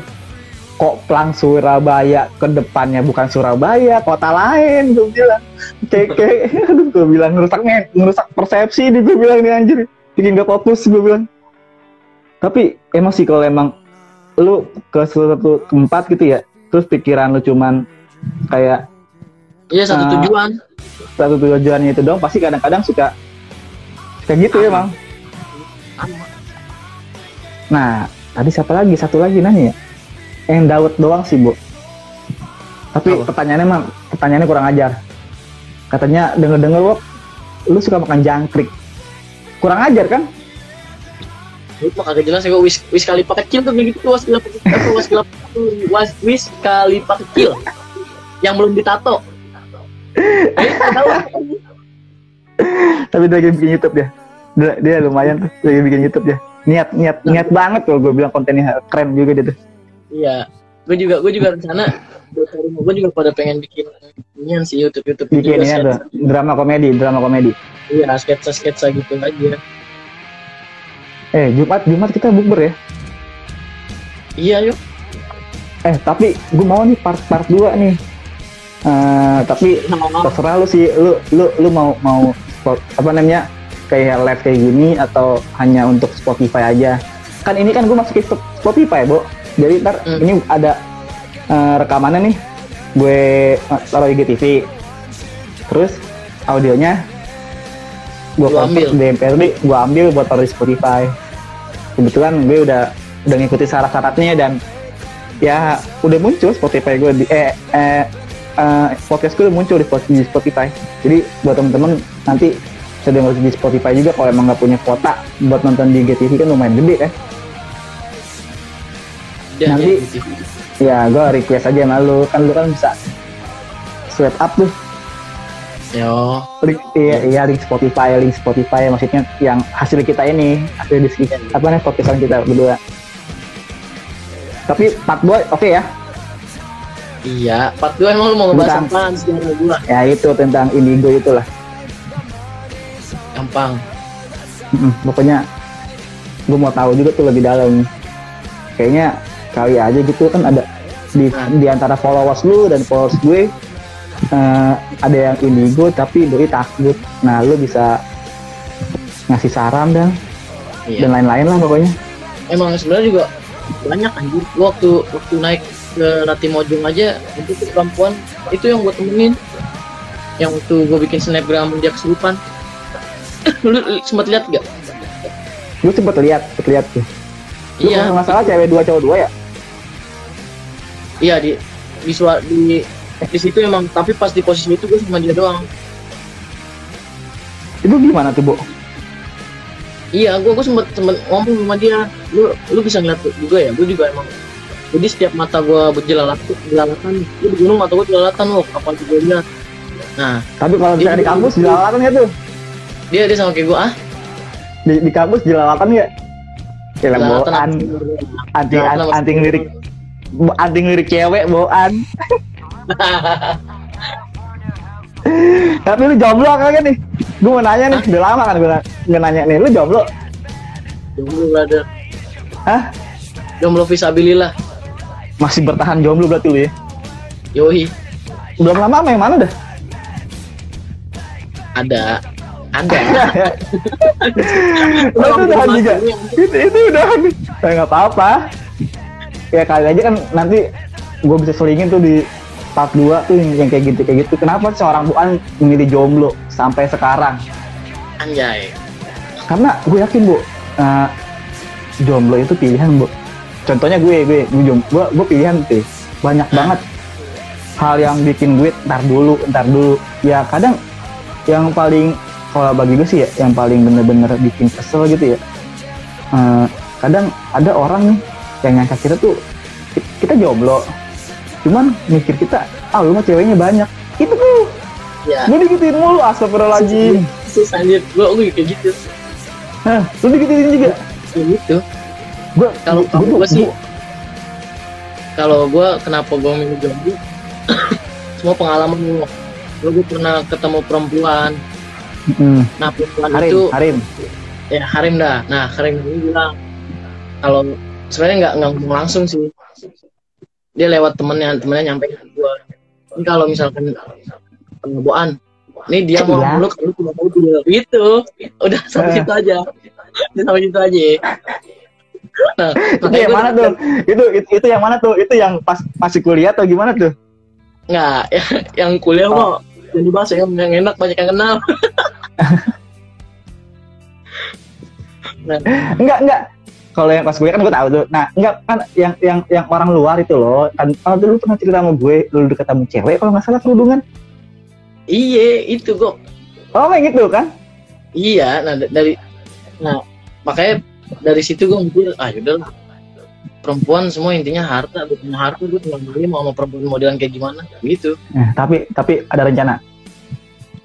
kok plang Surabaya ke depannya bukan Surabaya kota lain gue bilang. Kayak aduh gue bilang ngerusak ngerusak persepsi nih gue bilang nih anjir. Bikin gak fokus gue bilang. Tapi emang sih kalau emang lu ke suatu tempat gitu ya terus pikiran lu cuman kayak Iya, satu Ah. tujuan. satu tujuannya itu doang pasti kadang-kadang suka kayak gitu ya bang nah tadi siapa lagi? Satu lagi nanya ya yang Daud doang sih bu. Tapi Apa? pertanyaannya mah pertanyaannya kurang ajar. Katanya denger-denger lo lu suka makan jangkrik. Kurang ajar kan? Lu mah kagak jelas ya wis wis kalipa kecil tuh gitu tuh was kecil was was wis kalipa kecil yang belum ditato. Tapi dia lagi bikin YouTube ya dia, dia lumayan tuh lagi bikin YouTube ya niat niat niat banget kalau gue bilang kontennya keren juga dia tuh Iya, gue juga gue juga rencana gue juga pada pengen bikin inian sih YouTube YouTube bikin ya tuh drama komedi drama komedi Iya sketsa sketsa gitu aja. eh Jumat Jumat kita bukber ya Iya yuk. Eh tapi gue mau nih part part 2 nih. Eh tapi terserah lu sih, lu lu lu mau mau spot, apa namanya kayak live kayak gini atau hanya untuk Spotify aja. Kan ini kan gue masukin Spotify, Bo. Jadi ntar Hmm. ini ada eh, rekamannya nih. Gue eh, taruh IGTV. Terus audionya gue ambil. di MP3, gue ambil buat taruh di Spotify. Kebetulan gue udah udah ngikuti syarat-syaratnya dan ya udah muncul Spotify gue di eh, eh, eh, podcast gue udah muncul di, di Spotify. Jadi buat temen-temen nanti bisa denger di Spotify juga kalau emang nggak punya kuota buat nonton di GTV kan lumayan gede kan. Dia nanti- gitu. Ya gue request aja sama lu kan lu kan bisa swipe up tuh Yo, link iya, iya link Spotify link Spotify maksudnya yang hasil kita ini hasil diskusi apa nih podcastan kita berdua. Tapi part 2 oke ya. iya. Part 2 emang lu mau ngebahas Tentang- apaan sejarah gua? Ya itu tentang indigo itulah. Gampang. Mm, pokoknya gue mau tahu juga tuh lebih dalam. Kayaknya kali aja gitu kan ada di di antara followers lu dan followers gue eh, ada yang indigo tapi doi takut. Nah lu bisa ngasih saran dan Iya. dan lain-lain lah pokoknya. Emang sebenarnya juga banyak anjir. Gua waktu waktu naik ke Rati Mojong aja itu tuh perempuan itu yang gua temenin yang waktu gua bikin snapgram dia kesurupan lu, sempat lihat gak? Gue sempet lihat, sempet lihat tuh. Lu Iya, kalau nggak salah cewek dua cowok dua ya? Iya di di, sua- di di situ emang tapi pas di posisi itu gue sama dia doang Itu gimana tuh, Bu? iya gue gue sempet sempet ngomong sama dia lu lu bisa ngeliat juga ya gue juga emang jadi setiap mata gue berjelalatan jelalatan lu di gunung mata gue jelalatan loh kapal juga lihat nah Tapi kalau misalnya di kampus jelalatan ya tuh. dia dia sama kayak gue ah Di, di kampus jelalatan ya. Jelalatan anti apa? anti lirik anti lirik cewek boan. Tapi lu jomblo kagak nih? Gue mau nanya nih, udah lama kan gue nggak nanya nih, lu jomblo? jomblo brother Hah? jomblo visabilillah Masih bertahan jomblo berarti lu ya? yoi Belum lama sama yang mana dah? ada ada Lu tuh udahan juga? Itu, itu udahan nih. Ya nggak apa-apa. Ya kali aja kan nanti gue bisa selingin tuh di part 2 tuh yang, yang kayak gitu kayak gitu. Kenapa seorang buan memilih jomblo sampai sekarang? anjay Karena gue yakin bu, eh, jomblo itu pilihan bu. Contohnya gue, gue, gue, gue, gue pilihan tuh banyak banget hal yang bikin gue ntar dulu, ntar dulu. Ya kadang yang paling kalau bagi gue sih ya, yang paling bener-bener bikin kesel gitu ya. eh, kadang ada orang nih yang nyangka kita tuh ki- kita jomblo, cuman mikir kita, ah lu mah ceweknya banyak. Itu tuh, ya. Gue digituin mulu, astagfirullahaladzim. sus anjir. Gue gue kayak gitu. Hah, lu digituin juga? gitu. Gue, kalau kalau gue sih kalau gue kenapa gue milih jomblo? Semua pengalaman gue gue pernah ketemu perempuan. Hmm, nah perempuan Harim, itu Harim. ya Harim dah. Nah Harim ini bilang kalau sebenarnya nggak nggak ngomong langsung sih dia lewat temennya temennya nyampe ke gue ini kalau misalkan pengeboan ini dia mau Iya. meluk lu mau dia itu udah sampai Eh. situ aja udah sampai situ aja nah itu yang mana tuh? Itu, itu itu yang mana tuh? Itu yang pas masih kuliah atau gimana tuh? nggak ya, yang kuliah Oh. mau jadi bahasa yang, yang enak banyak yang kenal nah, Enggak, enggak. Kalau yang pas kuliah kan gue tahu tuh. Nah, enggak kan yang yang yang orang luar itu loh. Kan kalau dulu pernah cerita sama gue, lu deket sama cewek kalau nggak salah kerudungan. iya itu kok Oh, kayak gitu kan? Iya, nah da- dari nah makanya dari situ gue mikir ah yaudah lah perempuan semua intinya harta gue punya harta gue tinggal beli mau sama perempuan modelan kayak gimana gitu Nah, tapi tapi ada rencana.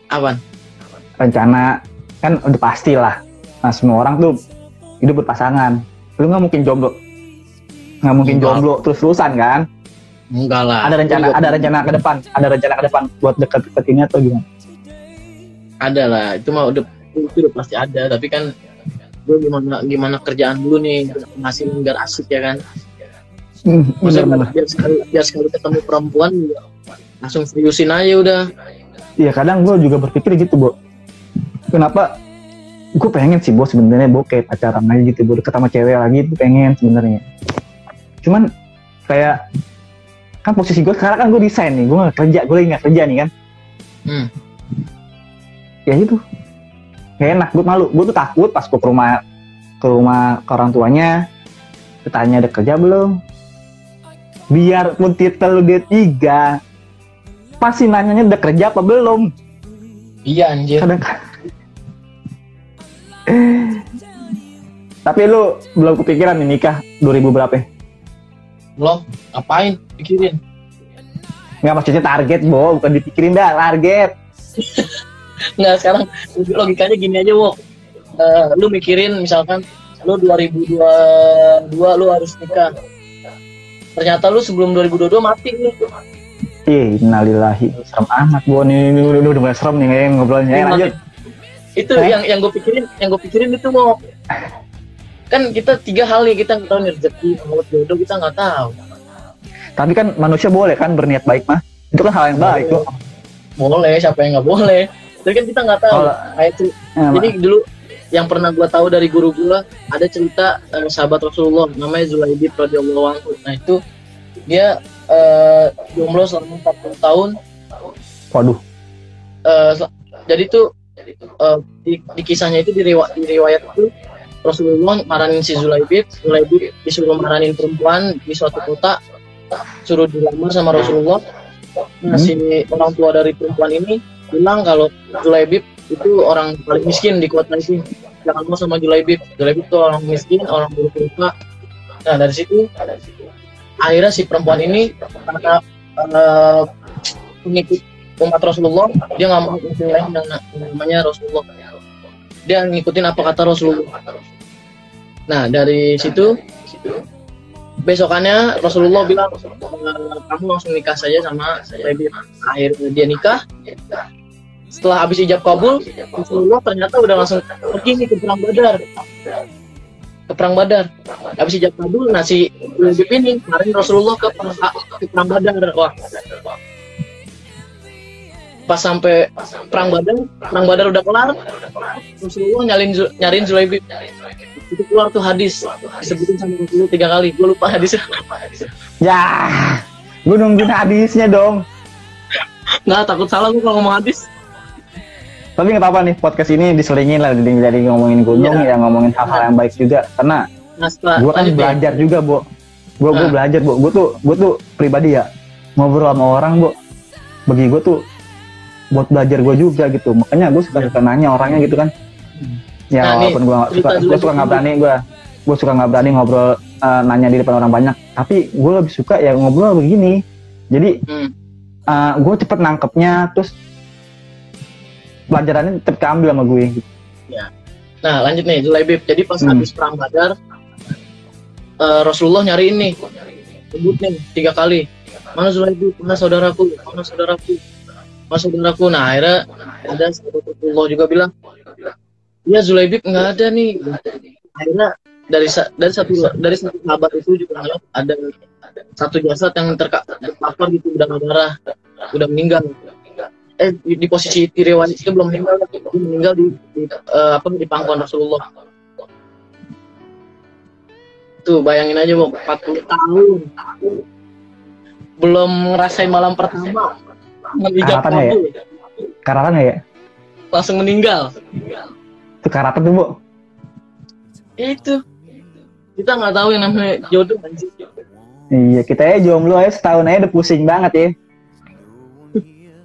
awan Rencana kan udah pasti lah. Nah, semua orang tuh hidup berpasangan. Lu nggak mungkin jomblo. Nggak mungkin Enggak. jomblo terus-terusan kan? enggak lah Ada rencana, ada rencana ke depan, ada rencana ke depan buat deket-deket ini atau gimana? ada lah itu mah udah itu udah pasti ada tapi kan gue gimana gimana kerjaan dulu nih penghasilan biar asik ya kan Hmm, Maksudnya biar sekali biar sekali ketemu perempuan ya, langsung seriusin aja udah Iya kadang gue juga berpikir gitu bu. Kenapa? Gue pengen sih bos sebenarnya kayak pacaran aja gitu bu deket sama cewek lagi tuh pengen sebenarnya. Cuman kayak kan posisi gue sekarang kan gue desain nih, gue nggak kerja, gue lagi nggak kerja nih kan. Hmm. Ya itu, gak enak, gue malu, gue tuh takut pas gue ke rumah ke rumah ke orang tuanya, ditanya ada kerja belum. Biarpun titel lu D3, pasti nanyanya udah kerja apa belum. iya anjir kadang tapi lu belum kepikiran nih nikah 2000 berapa? Ya? lo ngapain? Pikirin. Nggak maksudnya target bo. Bukan dipikirin dah target. Nggak sekarang logikanya gini aja wo Eh, lu mikirin misalkan lu 2022 lu harus nikah. Ternyata lu sebelum 2022 mati nih ih innalillahi. Serem amat bo. Nih ini udah, udah serem nih ngobrolnya. Ya, lanjut itu Hah? yang yang gue pikirin yang gue pikirin itu mau kan kita tiga hal nih kita nggak tahu nih rezeki mau jodoh kita nggak tahu. Tapi kan manusia boleh kan berniat baik mah. Itu kan hal yang baik kok boleh siapa yang nggak boleh? Tapi kan kita nggak tahu. Kayak itu Eh, jadi dulu yang pernah gue tahu dari guru gue ada cerita eh, sahabat Rasulullah namanya Zulaibid radhiyallahu anhu. Nah itu dia eh, jomblo selama 40 tahun. Waduh. Eh, sel- jadi tuh eh, di, di kisahnya itu di, riwa- di riwayat itu Rasulullah maranin si Zulaibid Zulaibid disuruh maranin perempuan di suatu kota suruh dilamar sama Rasulullah. Nah Hmm. si orang tua dari perempuan ini bilang kalau Zulaibid itu orang paling miskin di kota itu. Jangan mau sama Julaibib Julaibib itu orang miskin orang buruk rupa nah dari situ akhirnya si perempuan ini karena uh, pengikut umat Rasulullah dia nggak mau lain namanya Rasulullah. Dia ngikutin apa kata Rasulullah. Nah dari situ besokannya Rasulullah bilang "Eh, kamu langsung nikah saja sama Rabi akhirnya dia nikah. Setelah habis ijab kabul Rasulullah ternyata udah langsung pergi nih ke perang Badar. Ke perang Badar. Habis ijab kabul nah si Rabi ini kemarin Rasulullah ke perang, ke perang Badar. Wah pas sampai perang Badar perang Badar udah kelar Rasulullah nyalin nyariin Zulaibib itu keluar tuh hadis disebutin sama Rasulullah tiga kali gue lupa hadisnya Ya, gue nungguin hadisnya dong. nggak takut salah gue kalau ngomong hadis Tapi nggak apa-apa nih podcast ini diselingin lah dari, dari ngomongin gunung ya ngomongin hal-hal yang baik juga karena nah setelah gue kan belajar juga bu. Gue gue belajar bu. Gue tuh gue tuh pribadi ya ngobrol sama orang bu. Bagi gue tuh buat belajar gue juga gitu. Makanya gue suka suka nanya orangnya gitu kan. Ya Nah, walaupun gue suka cerita gue suka nggak berani gue gue suka nggak berani ngobrol eh, nanya di depan orang banyak. Tapi gue lebih suka ya ngobrol begini. Jadi Hmm. gue cepet nangkepnya terus pelajarannya tetap keambil sama gue gitu. Nah lanjut nih Zulaibib. Jadi pas Hmm. habis perang Badar, eh, Rasulullah nyari ini, sebut nih tiga kali. Mana Zulaibib? Mana saudaraku? Mana saudaraku? Mana saudaraku? Nah akhirnya ada Rasulullah juga bilang, ya Zulaibib nggak ada nih. Akhirnya dari dari satu dari satu sahabat itu juga ada satu jasad yang terka terkapar gitu udah darah, udah meninggal. Eh di, di posisi riwayat itu belum meninggal, meninggal di, di eh, apa di pangkuan Rasulullah. Tuh bayangin aja bu, 40 tahun belum ngerasain malam pertama menijab Harapannya ya? Karatan ya? langsung meninggal. Itu karatan tuh bu. Ya itu kita nggak tahu yang namanya jodoh anjir. Iya kita ya jomblo aja setahun aja udah pusing banget ya.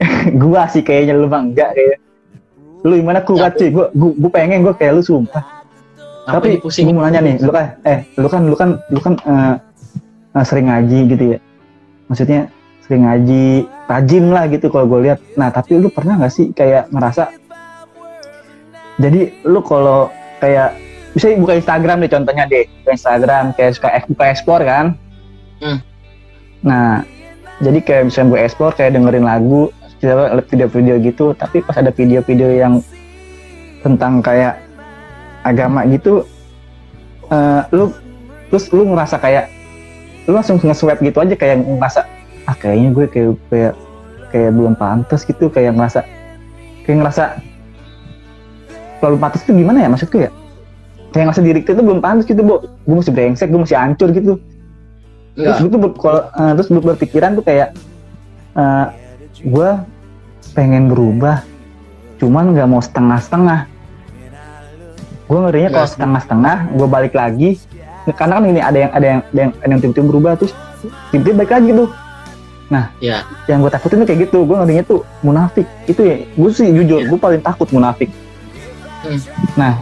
gua sih kayaknya lu mah enggak kayak. Lu gimana kuat cuy? Gua, gua, gua pengen gua kayak lu sumpah. Apa Tapi dipusingin? gua mau nanya nih, lu kan eh lu kan lu kan lu kan eh, eh, sering ngaji gitu ya. Maksudnya sering ngaji, rajin lah gitu kalau gue lihat. Nah, tapi lu pernah nggak sih kayak ngerasa jadi lu kalau kayak bisa buka Instagram deh contohnya deh, buka Instagram kayak suka buka explore kan. Hmm. Nah, jadi kayak misalnya gue explore kayak dengerin lagu, video-video gitu, tapi pas ada video-video yang tentang kayak agama gitu, eh, lu terus lu ngerasa kayak lu langsung nge-swipe gitu aja kayak ngerasa ah kayaknya gue kayak kayak kayak belum pantas gitu kayak ngerasa kayak ngerasa belum pantas itu gimana ya maksudku ya? Kayak ngerasa diri kita tuh belum pantas gitu bu gue masih brengsek gue masih hancur gitu. Terus Enggak. gue tuh ber- kalau, eh, terus ber- berpikiran tuh kayak eh, gue pengen berubah cuman nggak mau setengah-setengah. Gue ngerinya kalau Yes. setengah-setengah gue balik lagi. Karena kan ini ada yang ada yang ada yang, ada yang tiba-tiba berubah terus tiba-tiba balik lagi tuh Ya, yang gue takutin tuh kayak gitu. Gue ngerinya tuh munafik. Itu ya gue sih jujur gue paling takut munafik. Hmm. nah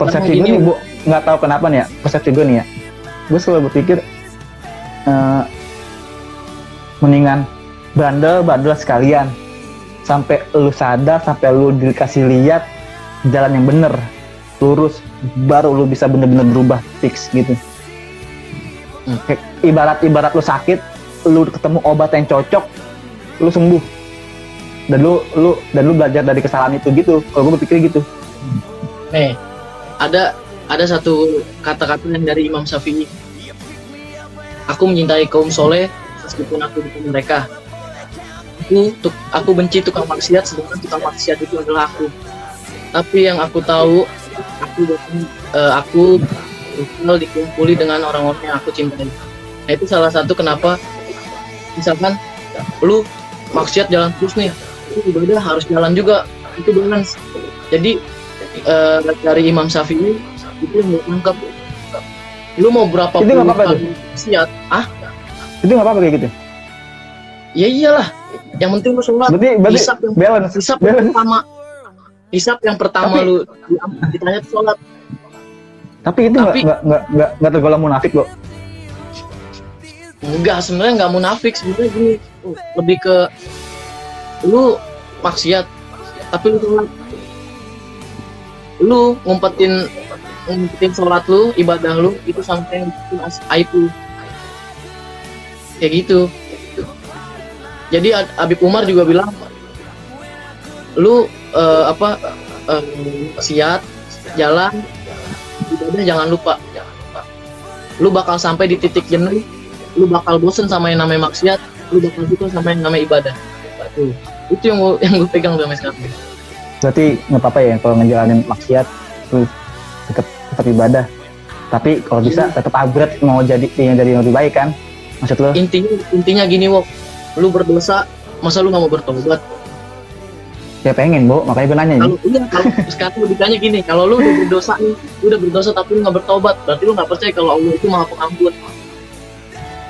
persepsi gue nih bu. nggak tahu kenapa nih ya persepsi gue nih ya. Gue selalu berpikir eh, mendingan bandel bandel sekalian. Sampai lu sadar sampai lu dikasih lihat jalan yang bener lurus baru lu bisa bener-bener berubah fix gitu. Hmm. Kayak ibarat ibarat lu sakit lu ketemu obat yang cocok lu sembuh dan lu lu dan lu belajar dari kesalahan itu gitu kalau gue berpikir gitu nih ada ada satu kata-kata yang dari Imam Syafi'i. Aku mencintai kaum soleh meskipun aku bukan mereka. Aku, tuk, aku benci tukang maksiat sedangkan tukang maksiat itu adalah aku. Tapi yang aku tahu, aku eh, aku dikumpuli dengan orang-orang yang aku cintai. Nah itu salah satu kenapa misalkan lu maksiat jalan terus nih, lu ibadah harus jalan juga itu balance. Jadi eh, dari Imam Syafi'i itu menangkap lu mau berapa Itu nggak puluh apa-apa kali maksiat ah itu nggak apa-apa kayak gitu? Ya iyalah yang penting lu sholat. Berarti berarti hisap yang balance. hisap yang balance. pertama. Hisap yang pertama Tapi- lu di- ditanya sholat. Tapi itu nggak nggak nggak nggak nggak tergolong munafik kok. Enggak sebenarnya nggak munafik. Sebenarnya gini lebih ke lu maksiat tapi lu lu ngumpetin ngumpetin sholat lu ibadah lu itu sampai bikin aib lu. Kayak gitu. Jadi Ad- Habib Umar juga bilang lu eh, apa eh, maksiat jalan ibadah jangan lupa. Lu bakal sampai di titik jenuh lu bakal bosen sama yang namanya maksiat lu bakal suka sama yang namanya ibadah Tuh. itu yang gua, yang gue pegang sampai sekarang Berarti nggak apa-apa ya kalau ngejalanin maksiat lu tetap tetap ibadah. Tapi kalau bisa Iya. tetap upgrade mau jadi yang jadi yang lebih baik kan? Maksud lo? intinya intinya gini wok lu berdosa masa lu nggak mau bertobat Ya pengen, Bu. Makanya gue nanya kalau iya kalau sekarang lu ditanya gini kalau lu udah berdosa nih lu udah berdosa tapi lu nggak bertobat berarti lu nggak percaya kalau Allah itu maha pengampun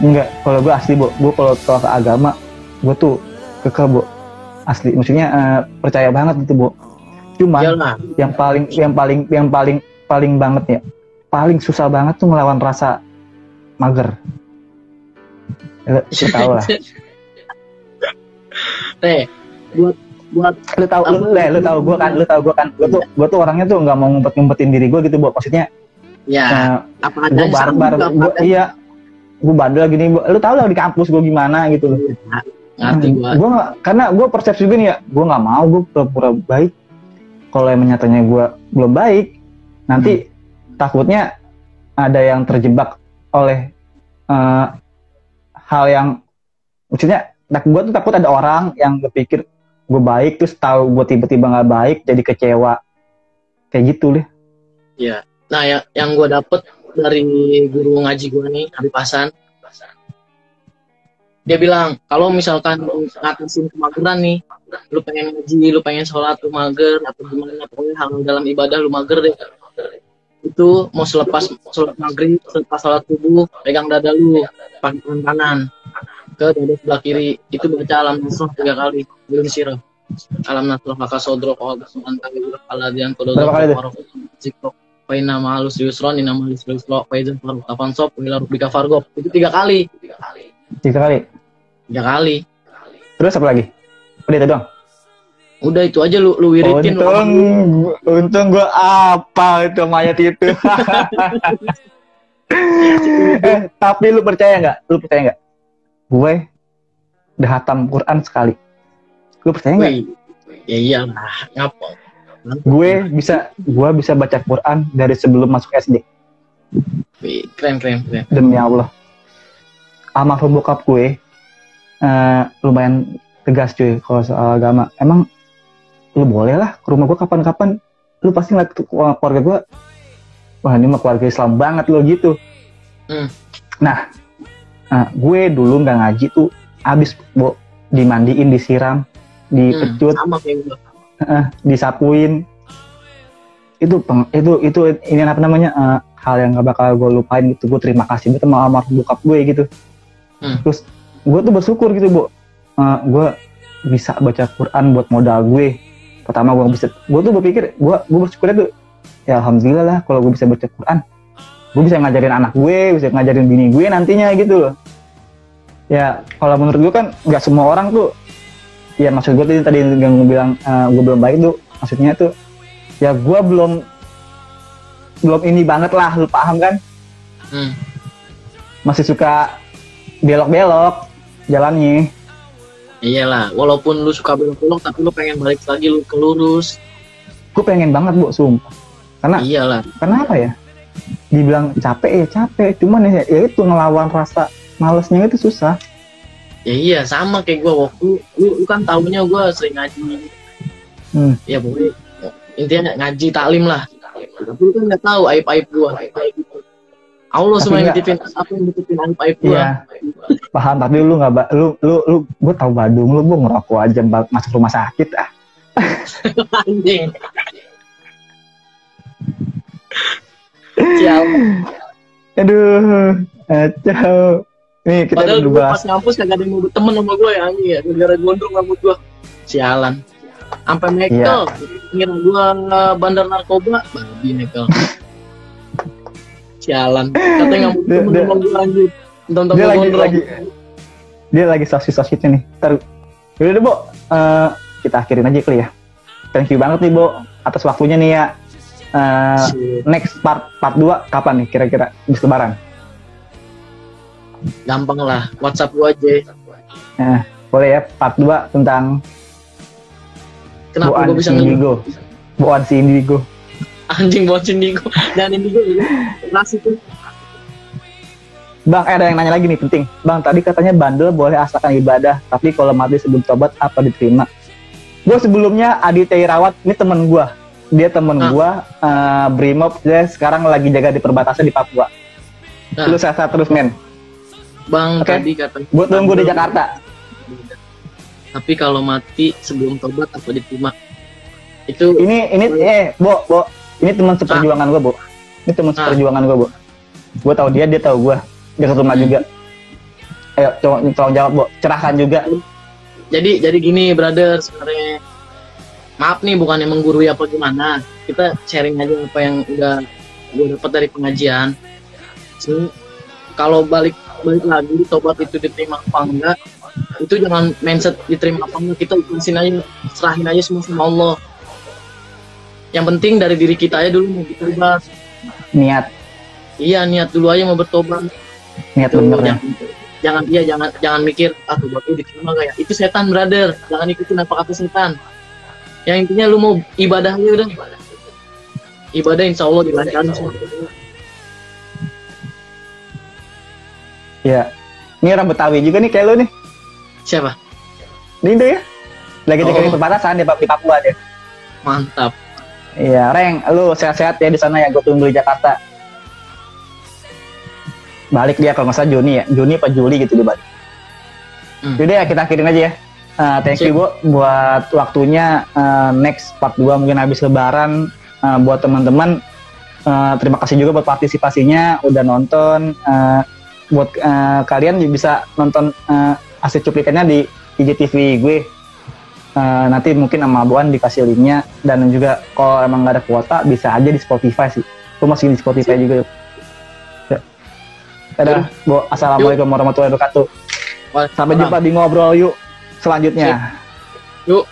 Enggak, kalau gue asli, Bu. Gue kalau soal ke agama, gue tuh kekeh, Bu. Asli, maksudnya eh, percaya banget gitu, Bu. Cuman iyalah. yang paling yang paling yang paling paling banget ya paling susah banget tuh melawan rasa mager. Lu, tau lah. Teh buat buat lu tau lu, lu, lu tau gue kan lu tau gue kan. Gue tuh gue tuh orangnya tuh nggak mau ngumpet ngumpetin diri gue gitu bu maksudnya ya eh, apa adanya bareng juga, gue iya gue bandel gini lu tau lah di kampus gue gimana gitu loh. Ngerti gue nggak karena gue persepsi juga nih ya gue nggak mau gue pura-pura baik. Kalau yang nyatanya gue belum baik nanti takutnya ada yang terjebak oleh eh, hal yang maksudnya tak gue tuh takut ada orang yang berpikir gue baik terus tahu gue tiba-tiba nggak baik jadi kecewa. Kayak gitu deh. Nah, ya, yang gue dapet dari guru ngaji gue nih, Habib Hasan, dia bilang kalau misalkan lu ngatasin kemageran nih, lu pengen ngaji, lu pengen sholat, lu mager, atau gimana, pokoknya hal dalam ibadah lu mager deh. Itu mau selepas sholat maghrib, selepas sholat subuh, pegang dada lu, pakai kanan ke dada sebelah kiri, itu baca alam nasrah tiga kali, belum sirah. Alam nasrah maka sodro kododo Berapa kali tuh? Faina ma'alus yusron, inna ma'alus yusron, faizan faruk tafansop, ila rubbika fargob. Itu tiga kali. tiga kali Tiga kali. terus apa lagi udah itu doang Udah itu aja lu, lu wiritin. lu untung untung gue apa itu mayat itu eh, tapi lu percaya nggak lu percaya nggak gue udah hatam Quran sekali lu percaya nggak ya iyalah, ngapa? Gue bisa gue bisa baca Quran dari sebelum masuk SD keren, keren, keren. demi Allah almarhum bokap gue eh, lumayan tegas cuy kalau soal agama emang lu boleh lah ke rumah gue kapan-kapan lu pasti ngeliat ke keluarga gue wah ini mah keluarga Islam banget lo gitu Hmm. nah eh, gue dulu nggak ngaji tuh abis bo dimandiin disiram Hmm, dipecut sama kayak gue. Eh, disapuin. Itu peng- itu itu ini apa namanya eh, hal yang gak bakal gue lupain gitu. Gue terima kasih banget sama almarhum bokap gue gitu. Hmm. terus gue tuh bersyukur gitu bu. Eh, gue bisa baca Quran buat modal gue. Pertama gue bisa gue tuh berpikir gue gue bersyukurnya tuh ya alhamdulillah lah kalau gue bisa baca Quran. Gue bisa ngajarin anak gue bisa ngajarin bini gue nantinya gitu loh. Ya kalau menurut gue kan nggak semua orang tuh ya maksud gue tadi tadi yang gue bilang eh, gue belum baik tuh maksudnya tuh ya gue belum belum ini banget lah lu paham kan? Hmm. masih suka belok-belok jalannya. Iyalah, walaupun lu suka belok-belok, tapi lu pengen balik lagi lu ke lurus. gue pengen banget bu sumpah. Karena Iyalah. karena apa ya? Dibilang capek ya capek. Cuman ya, ya itu ngelawan rasa malesnya itu susah Ya iya, sama kayak gue waktu lu, lu kan tahunya gue sering ngaji. Hmm. Ya pokoknya intinya ngaji taklim lah. Tapi lu kan nggak tahu aib-aib gue. Allah Tapi semua yang nitipin apa yang nitipin aib-aib gue. iya paham tapi lu nggak lu lu lu gue tahu Badung lu gue ngerokok aja masuk rumah sakit ah Anjing. Sial. aduh kacau nih kita Padahal dulu pas ngampus kagak ada yang mau berteman sama gue ya ya. Gara-gara gondrong rambut gue. Sialan. Sampai Michael. ngira gua bandar narkoba babi nekel sialan katanya nggak mau temen sama gua lanjut tentang dia lagi gondrong. lagi dia lagi sosis sosisnya nih ntar yaudah deh bo Eh, kita akhirin aja kali ya thank you banget nih bo atas waktunya nih ya Eh, Shit. next part part 2 kapan nih kira-kira habis lebaran gampang lah WhatsApp gua aja boleh ya part 2 tentang kenapa gua bisa si Indigo Boan si Indigo anjing buat indigo dan indigo ya kelas itu Bang, eh, ada yang nanya lagi nih penting. Bang, tadi katanya bandel boleh asalkan ibadah, tapi kalau mati sebelum tobat apa diterima? Gue sebelumnya Adi Rawat, ini temen gue. Dia temen Ah. gue, eh, Brimob, dia sekarang lagi jaga di perbatasan di Papua. Nah. Lu sehat terus, men. Bang Oke. tadi katanya Gue tunggu di Jakarta. tapi kalau mati sebelum tobat apa diterima itu Ini, ini, eh, Bo, Bo, ini teman seperjuangan gue, Bo. Ini teman Ah. seperjuangan gue, Bo. Gue tahu dia, dia tahu gue. Dia ke rumah Hmm. juga. Ayo, coba tolong jawab, Bo. Cerahkan juga. jadi jadi gini brother sebenarnya maaf nih bukannya menggurui apa gimana kita sharing aja apa yang udah gue dapat dari pengajian Jadi, kalau balik balik lagi tobat itu diterima apa enggak? Itu jangan mindset diterima apa enggak kita ikhlasin aja serahin aja semua sama Allah. Yang penting dari diri kita aja dulu mau bertobat. Niat, iya niat dulu aja mau bertobat. Niat bener ya. jangan, jangan iya jangan jangan mikir ah tobatnya diterima gak ya? Itu setan brother. Jangan ikutin apa kata setan. Yang intinya lu mau ibadah aja udah. Ibadah insya Allah dilancarin Iya. Ini orang Betawi juga nih kayak lu nih. siapa Di Indo ya. Lagi jaga di Oh. perbatasan di, di Papua dia. mantap Iya, Reng, lu sehat-sehat ya di sana ya. Gue tunggu di Jakarta. Balik dia kalau nggak salah Juni ya. Juni apa Juli gitu dia balik. Hmm. Jadi ya kita akhirin aja ya. Uh, thank you Bu buat waktunya Uh, next part 2 mungkin habis lebaran Uh, buat teman-teman uh, terima kasih juga buat partisipasinya udah nonton Uh, buat uh, kalian bisa nonton uh, hasil cuplikannya di IGTV gue Uh, nanti mungkin sama Boan dikasih linknya dan juga kalau emang nggak ada kuota bisa aja di Spotify sih. Gue masih di Spotify juga. Ya. Dadah, Bo. Assalamualaikum warahmatullahi wabarakatuh. Sampai jumpa di ngobrol yuk selanjutnya. yuk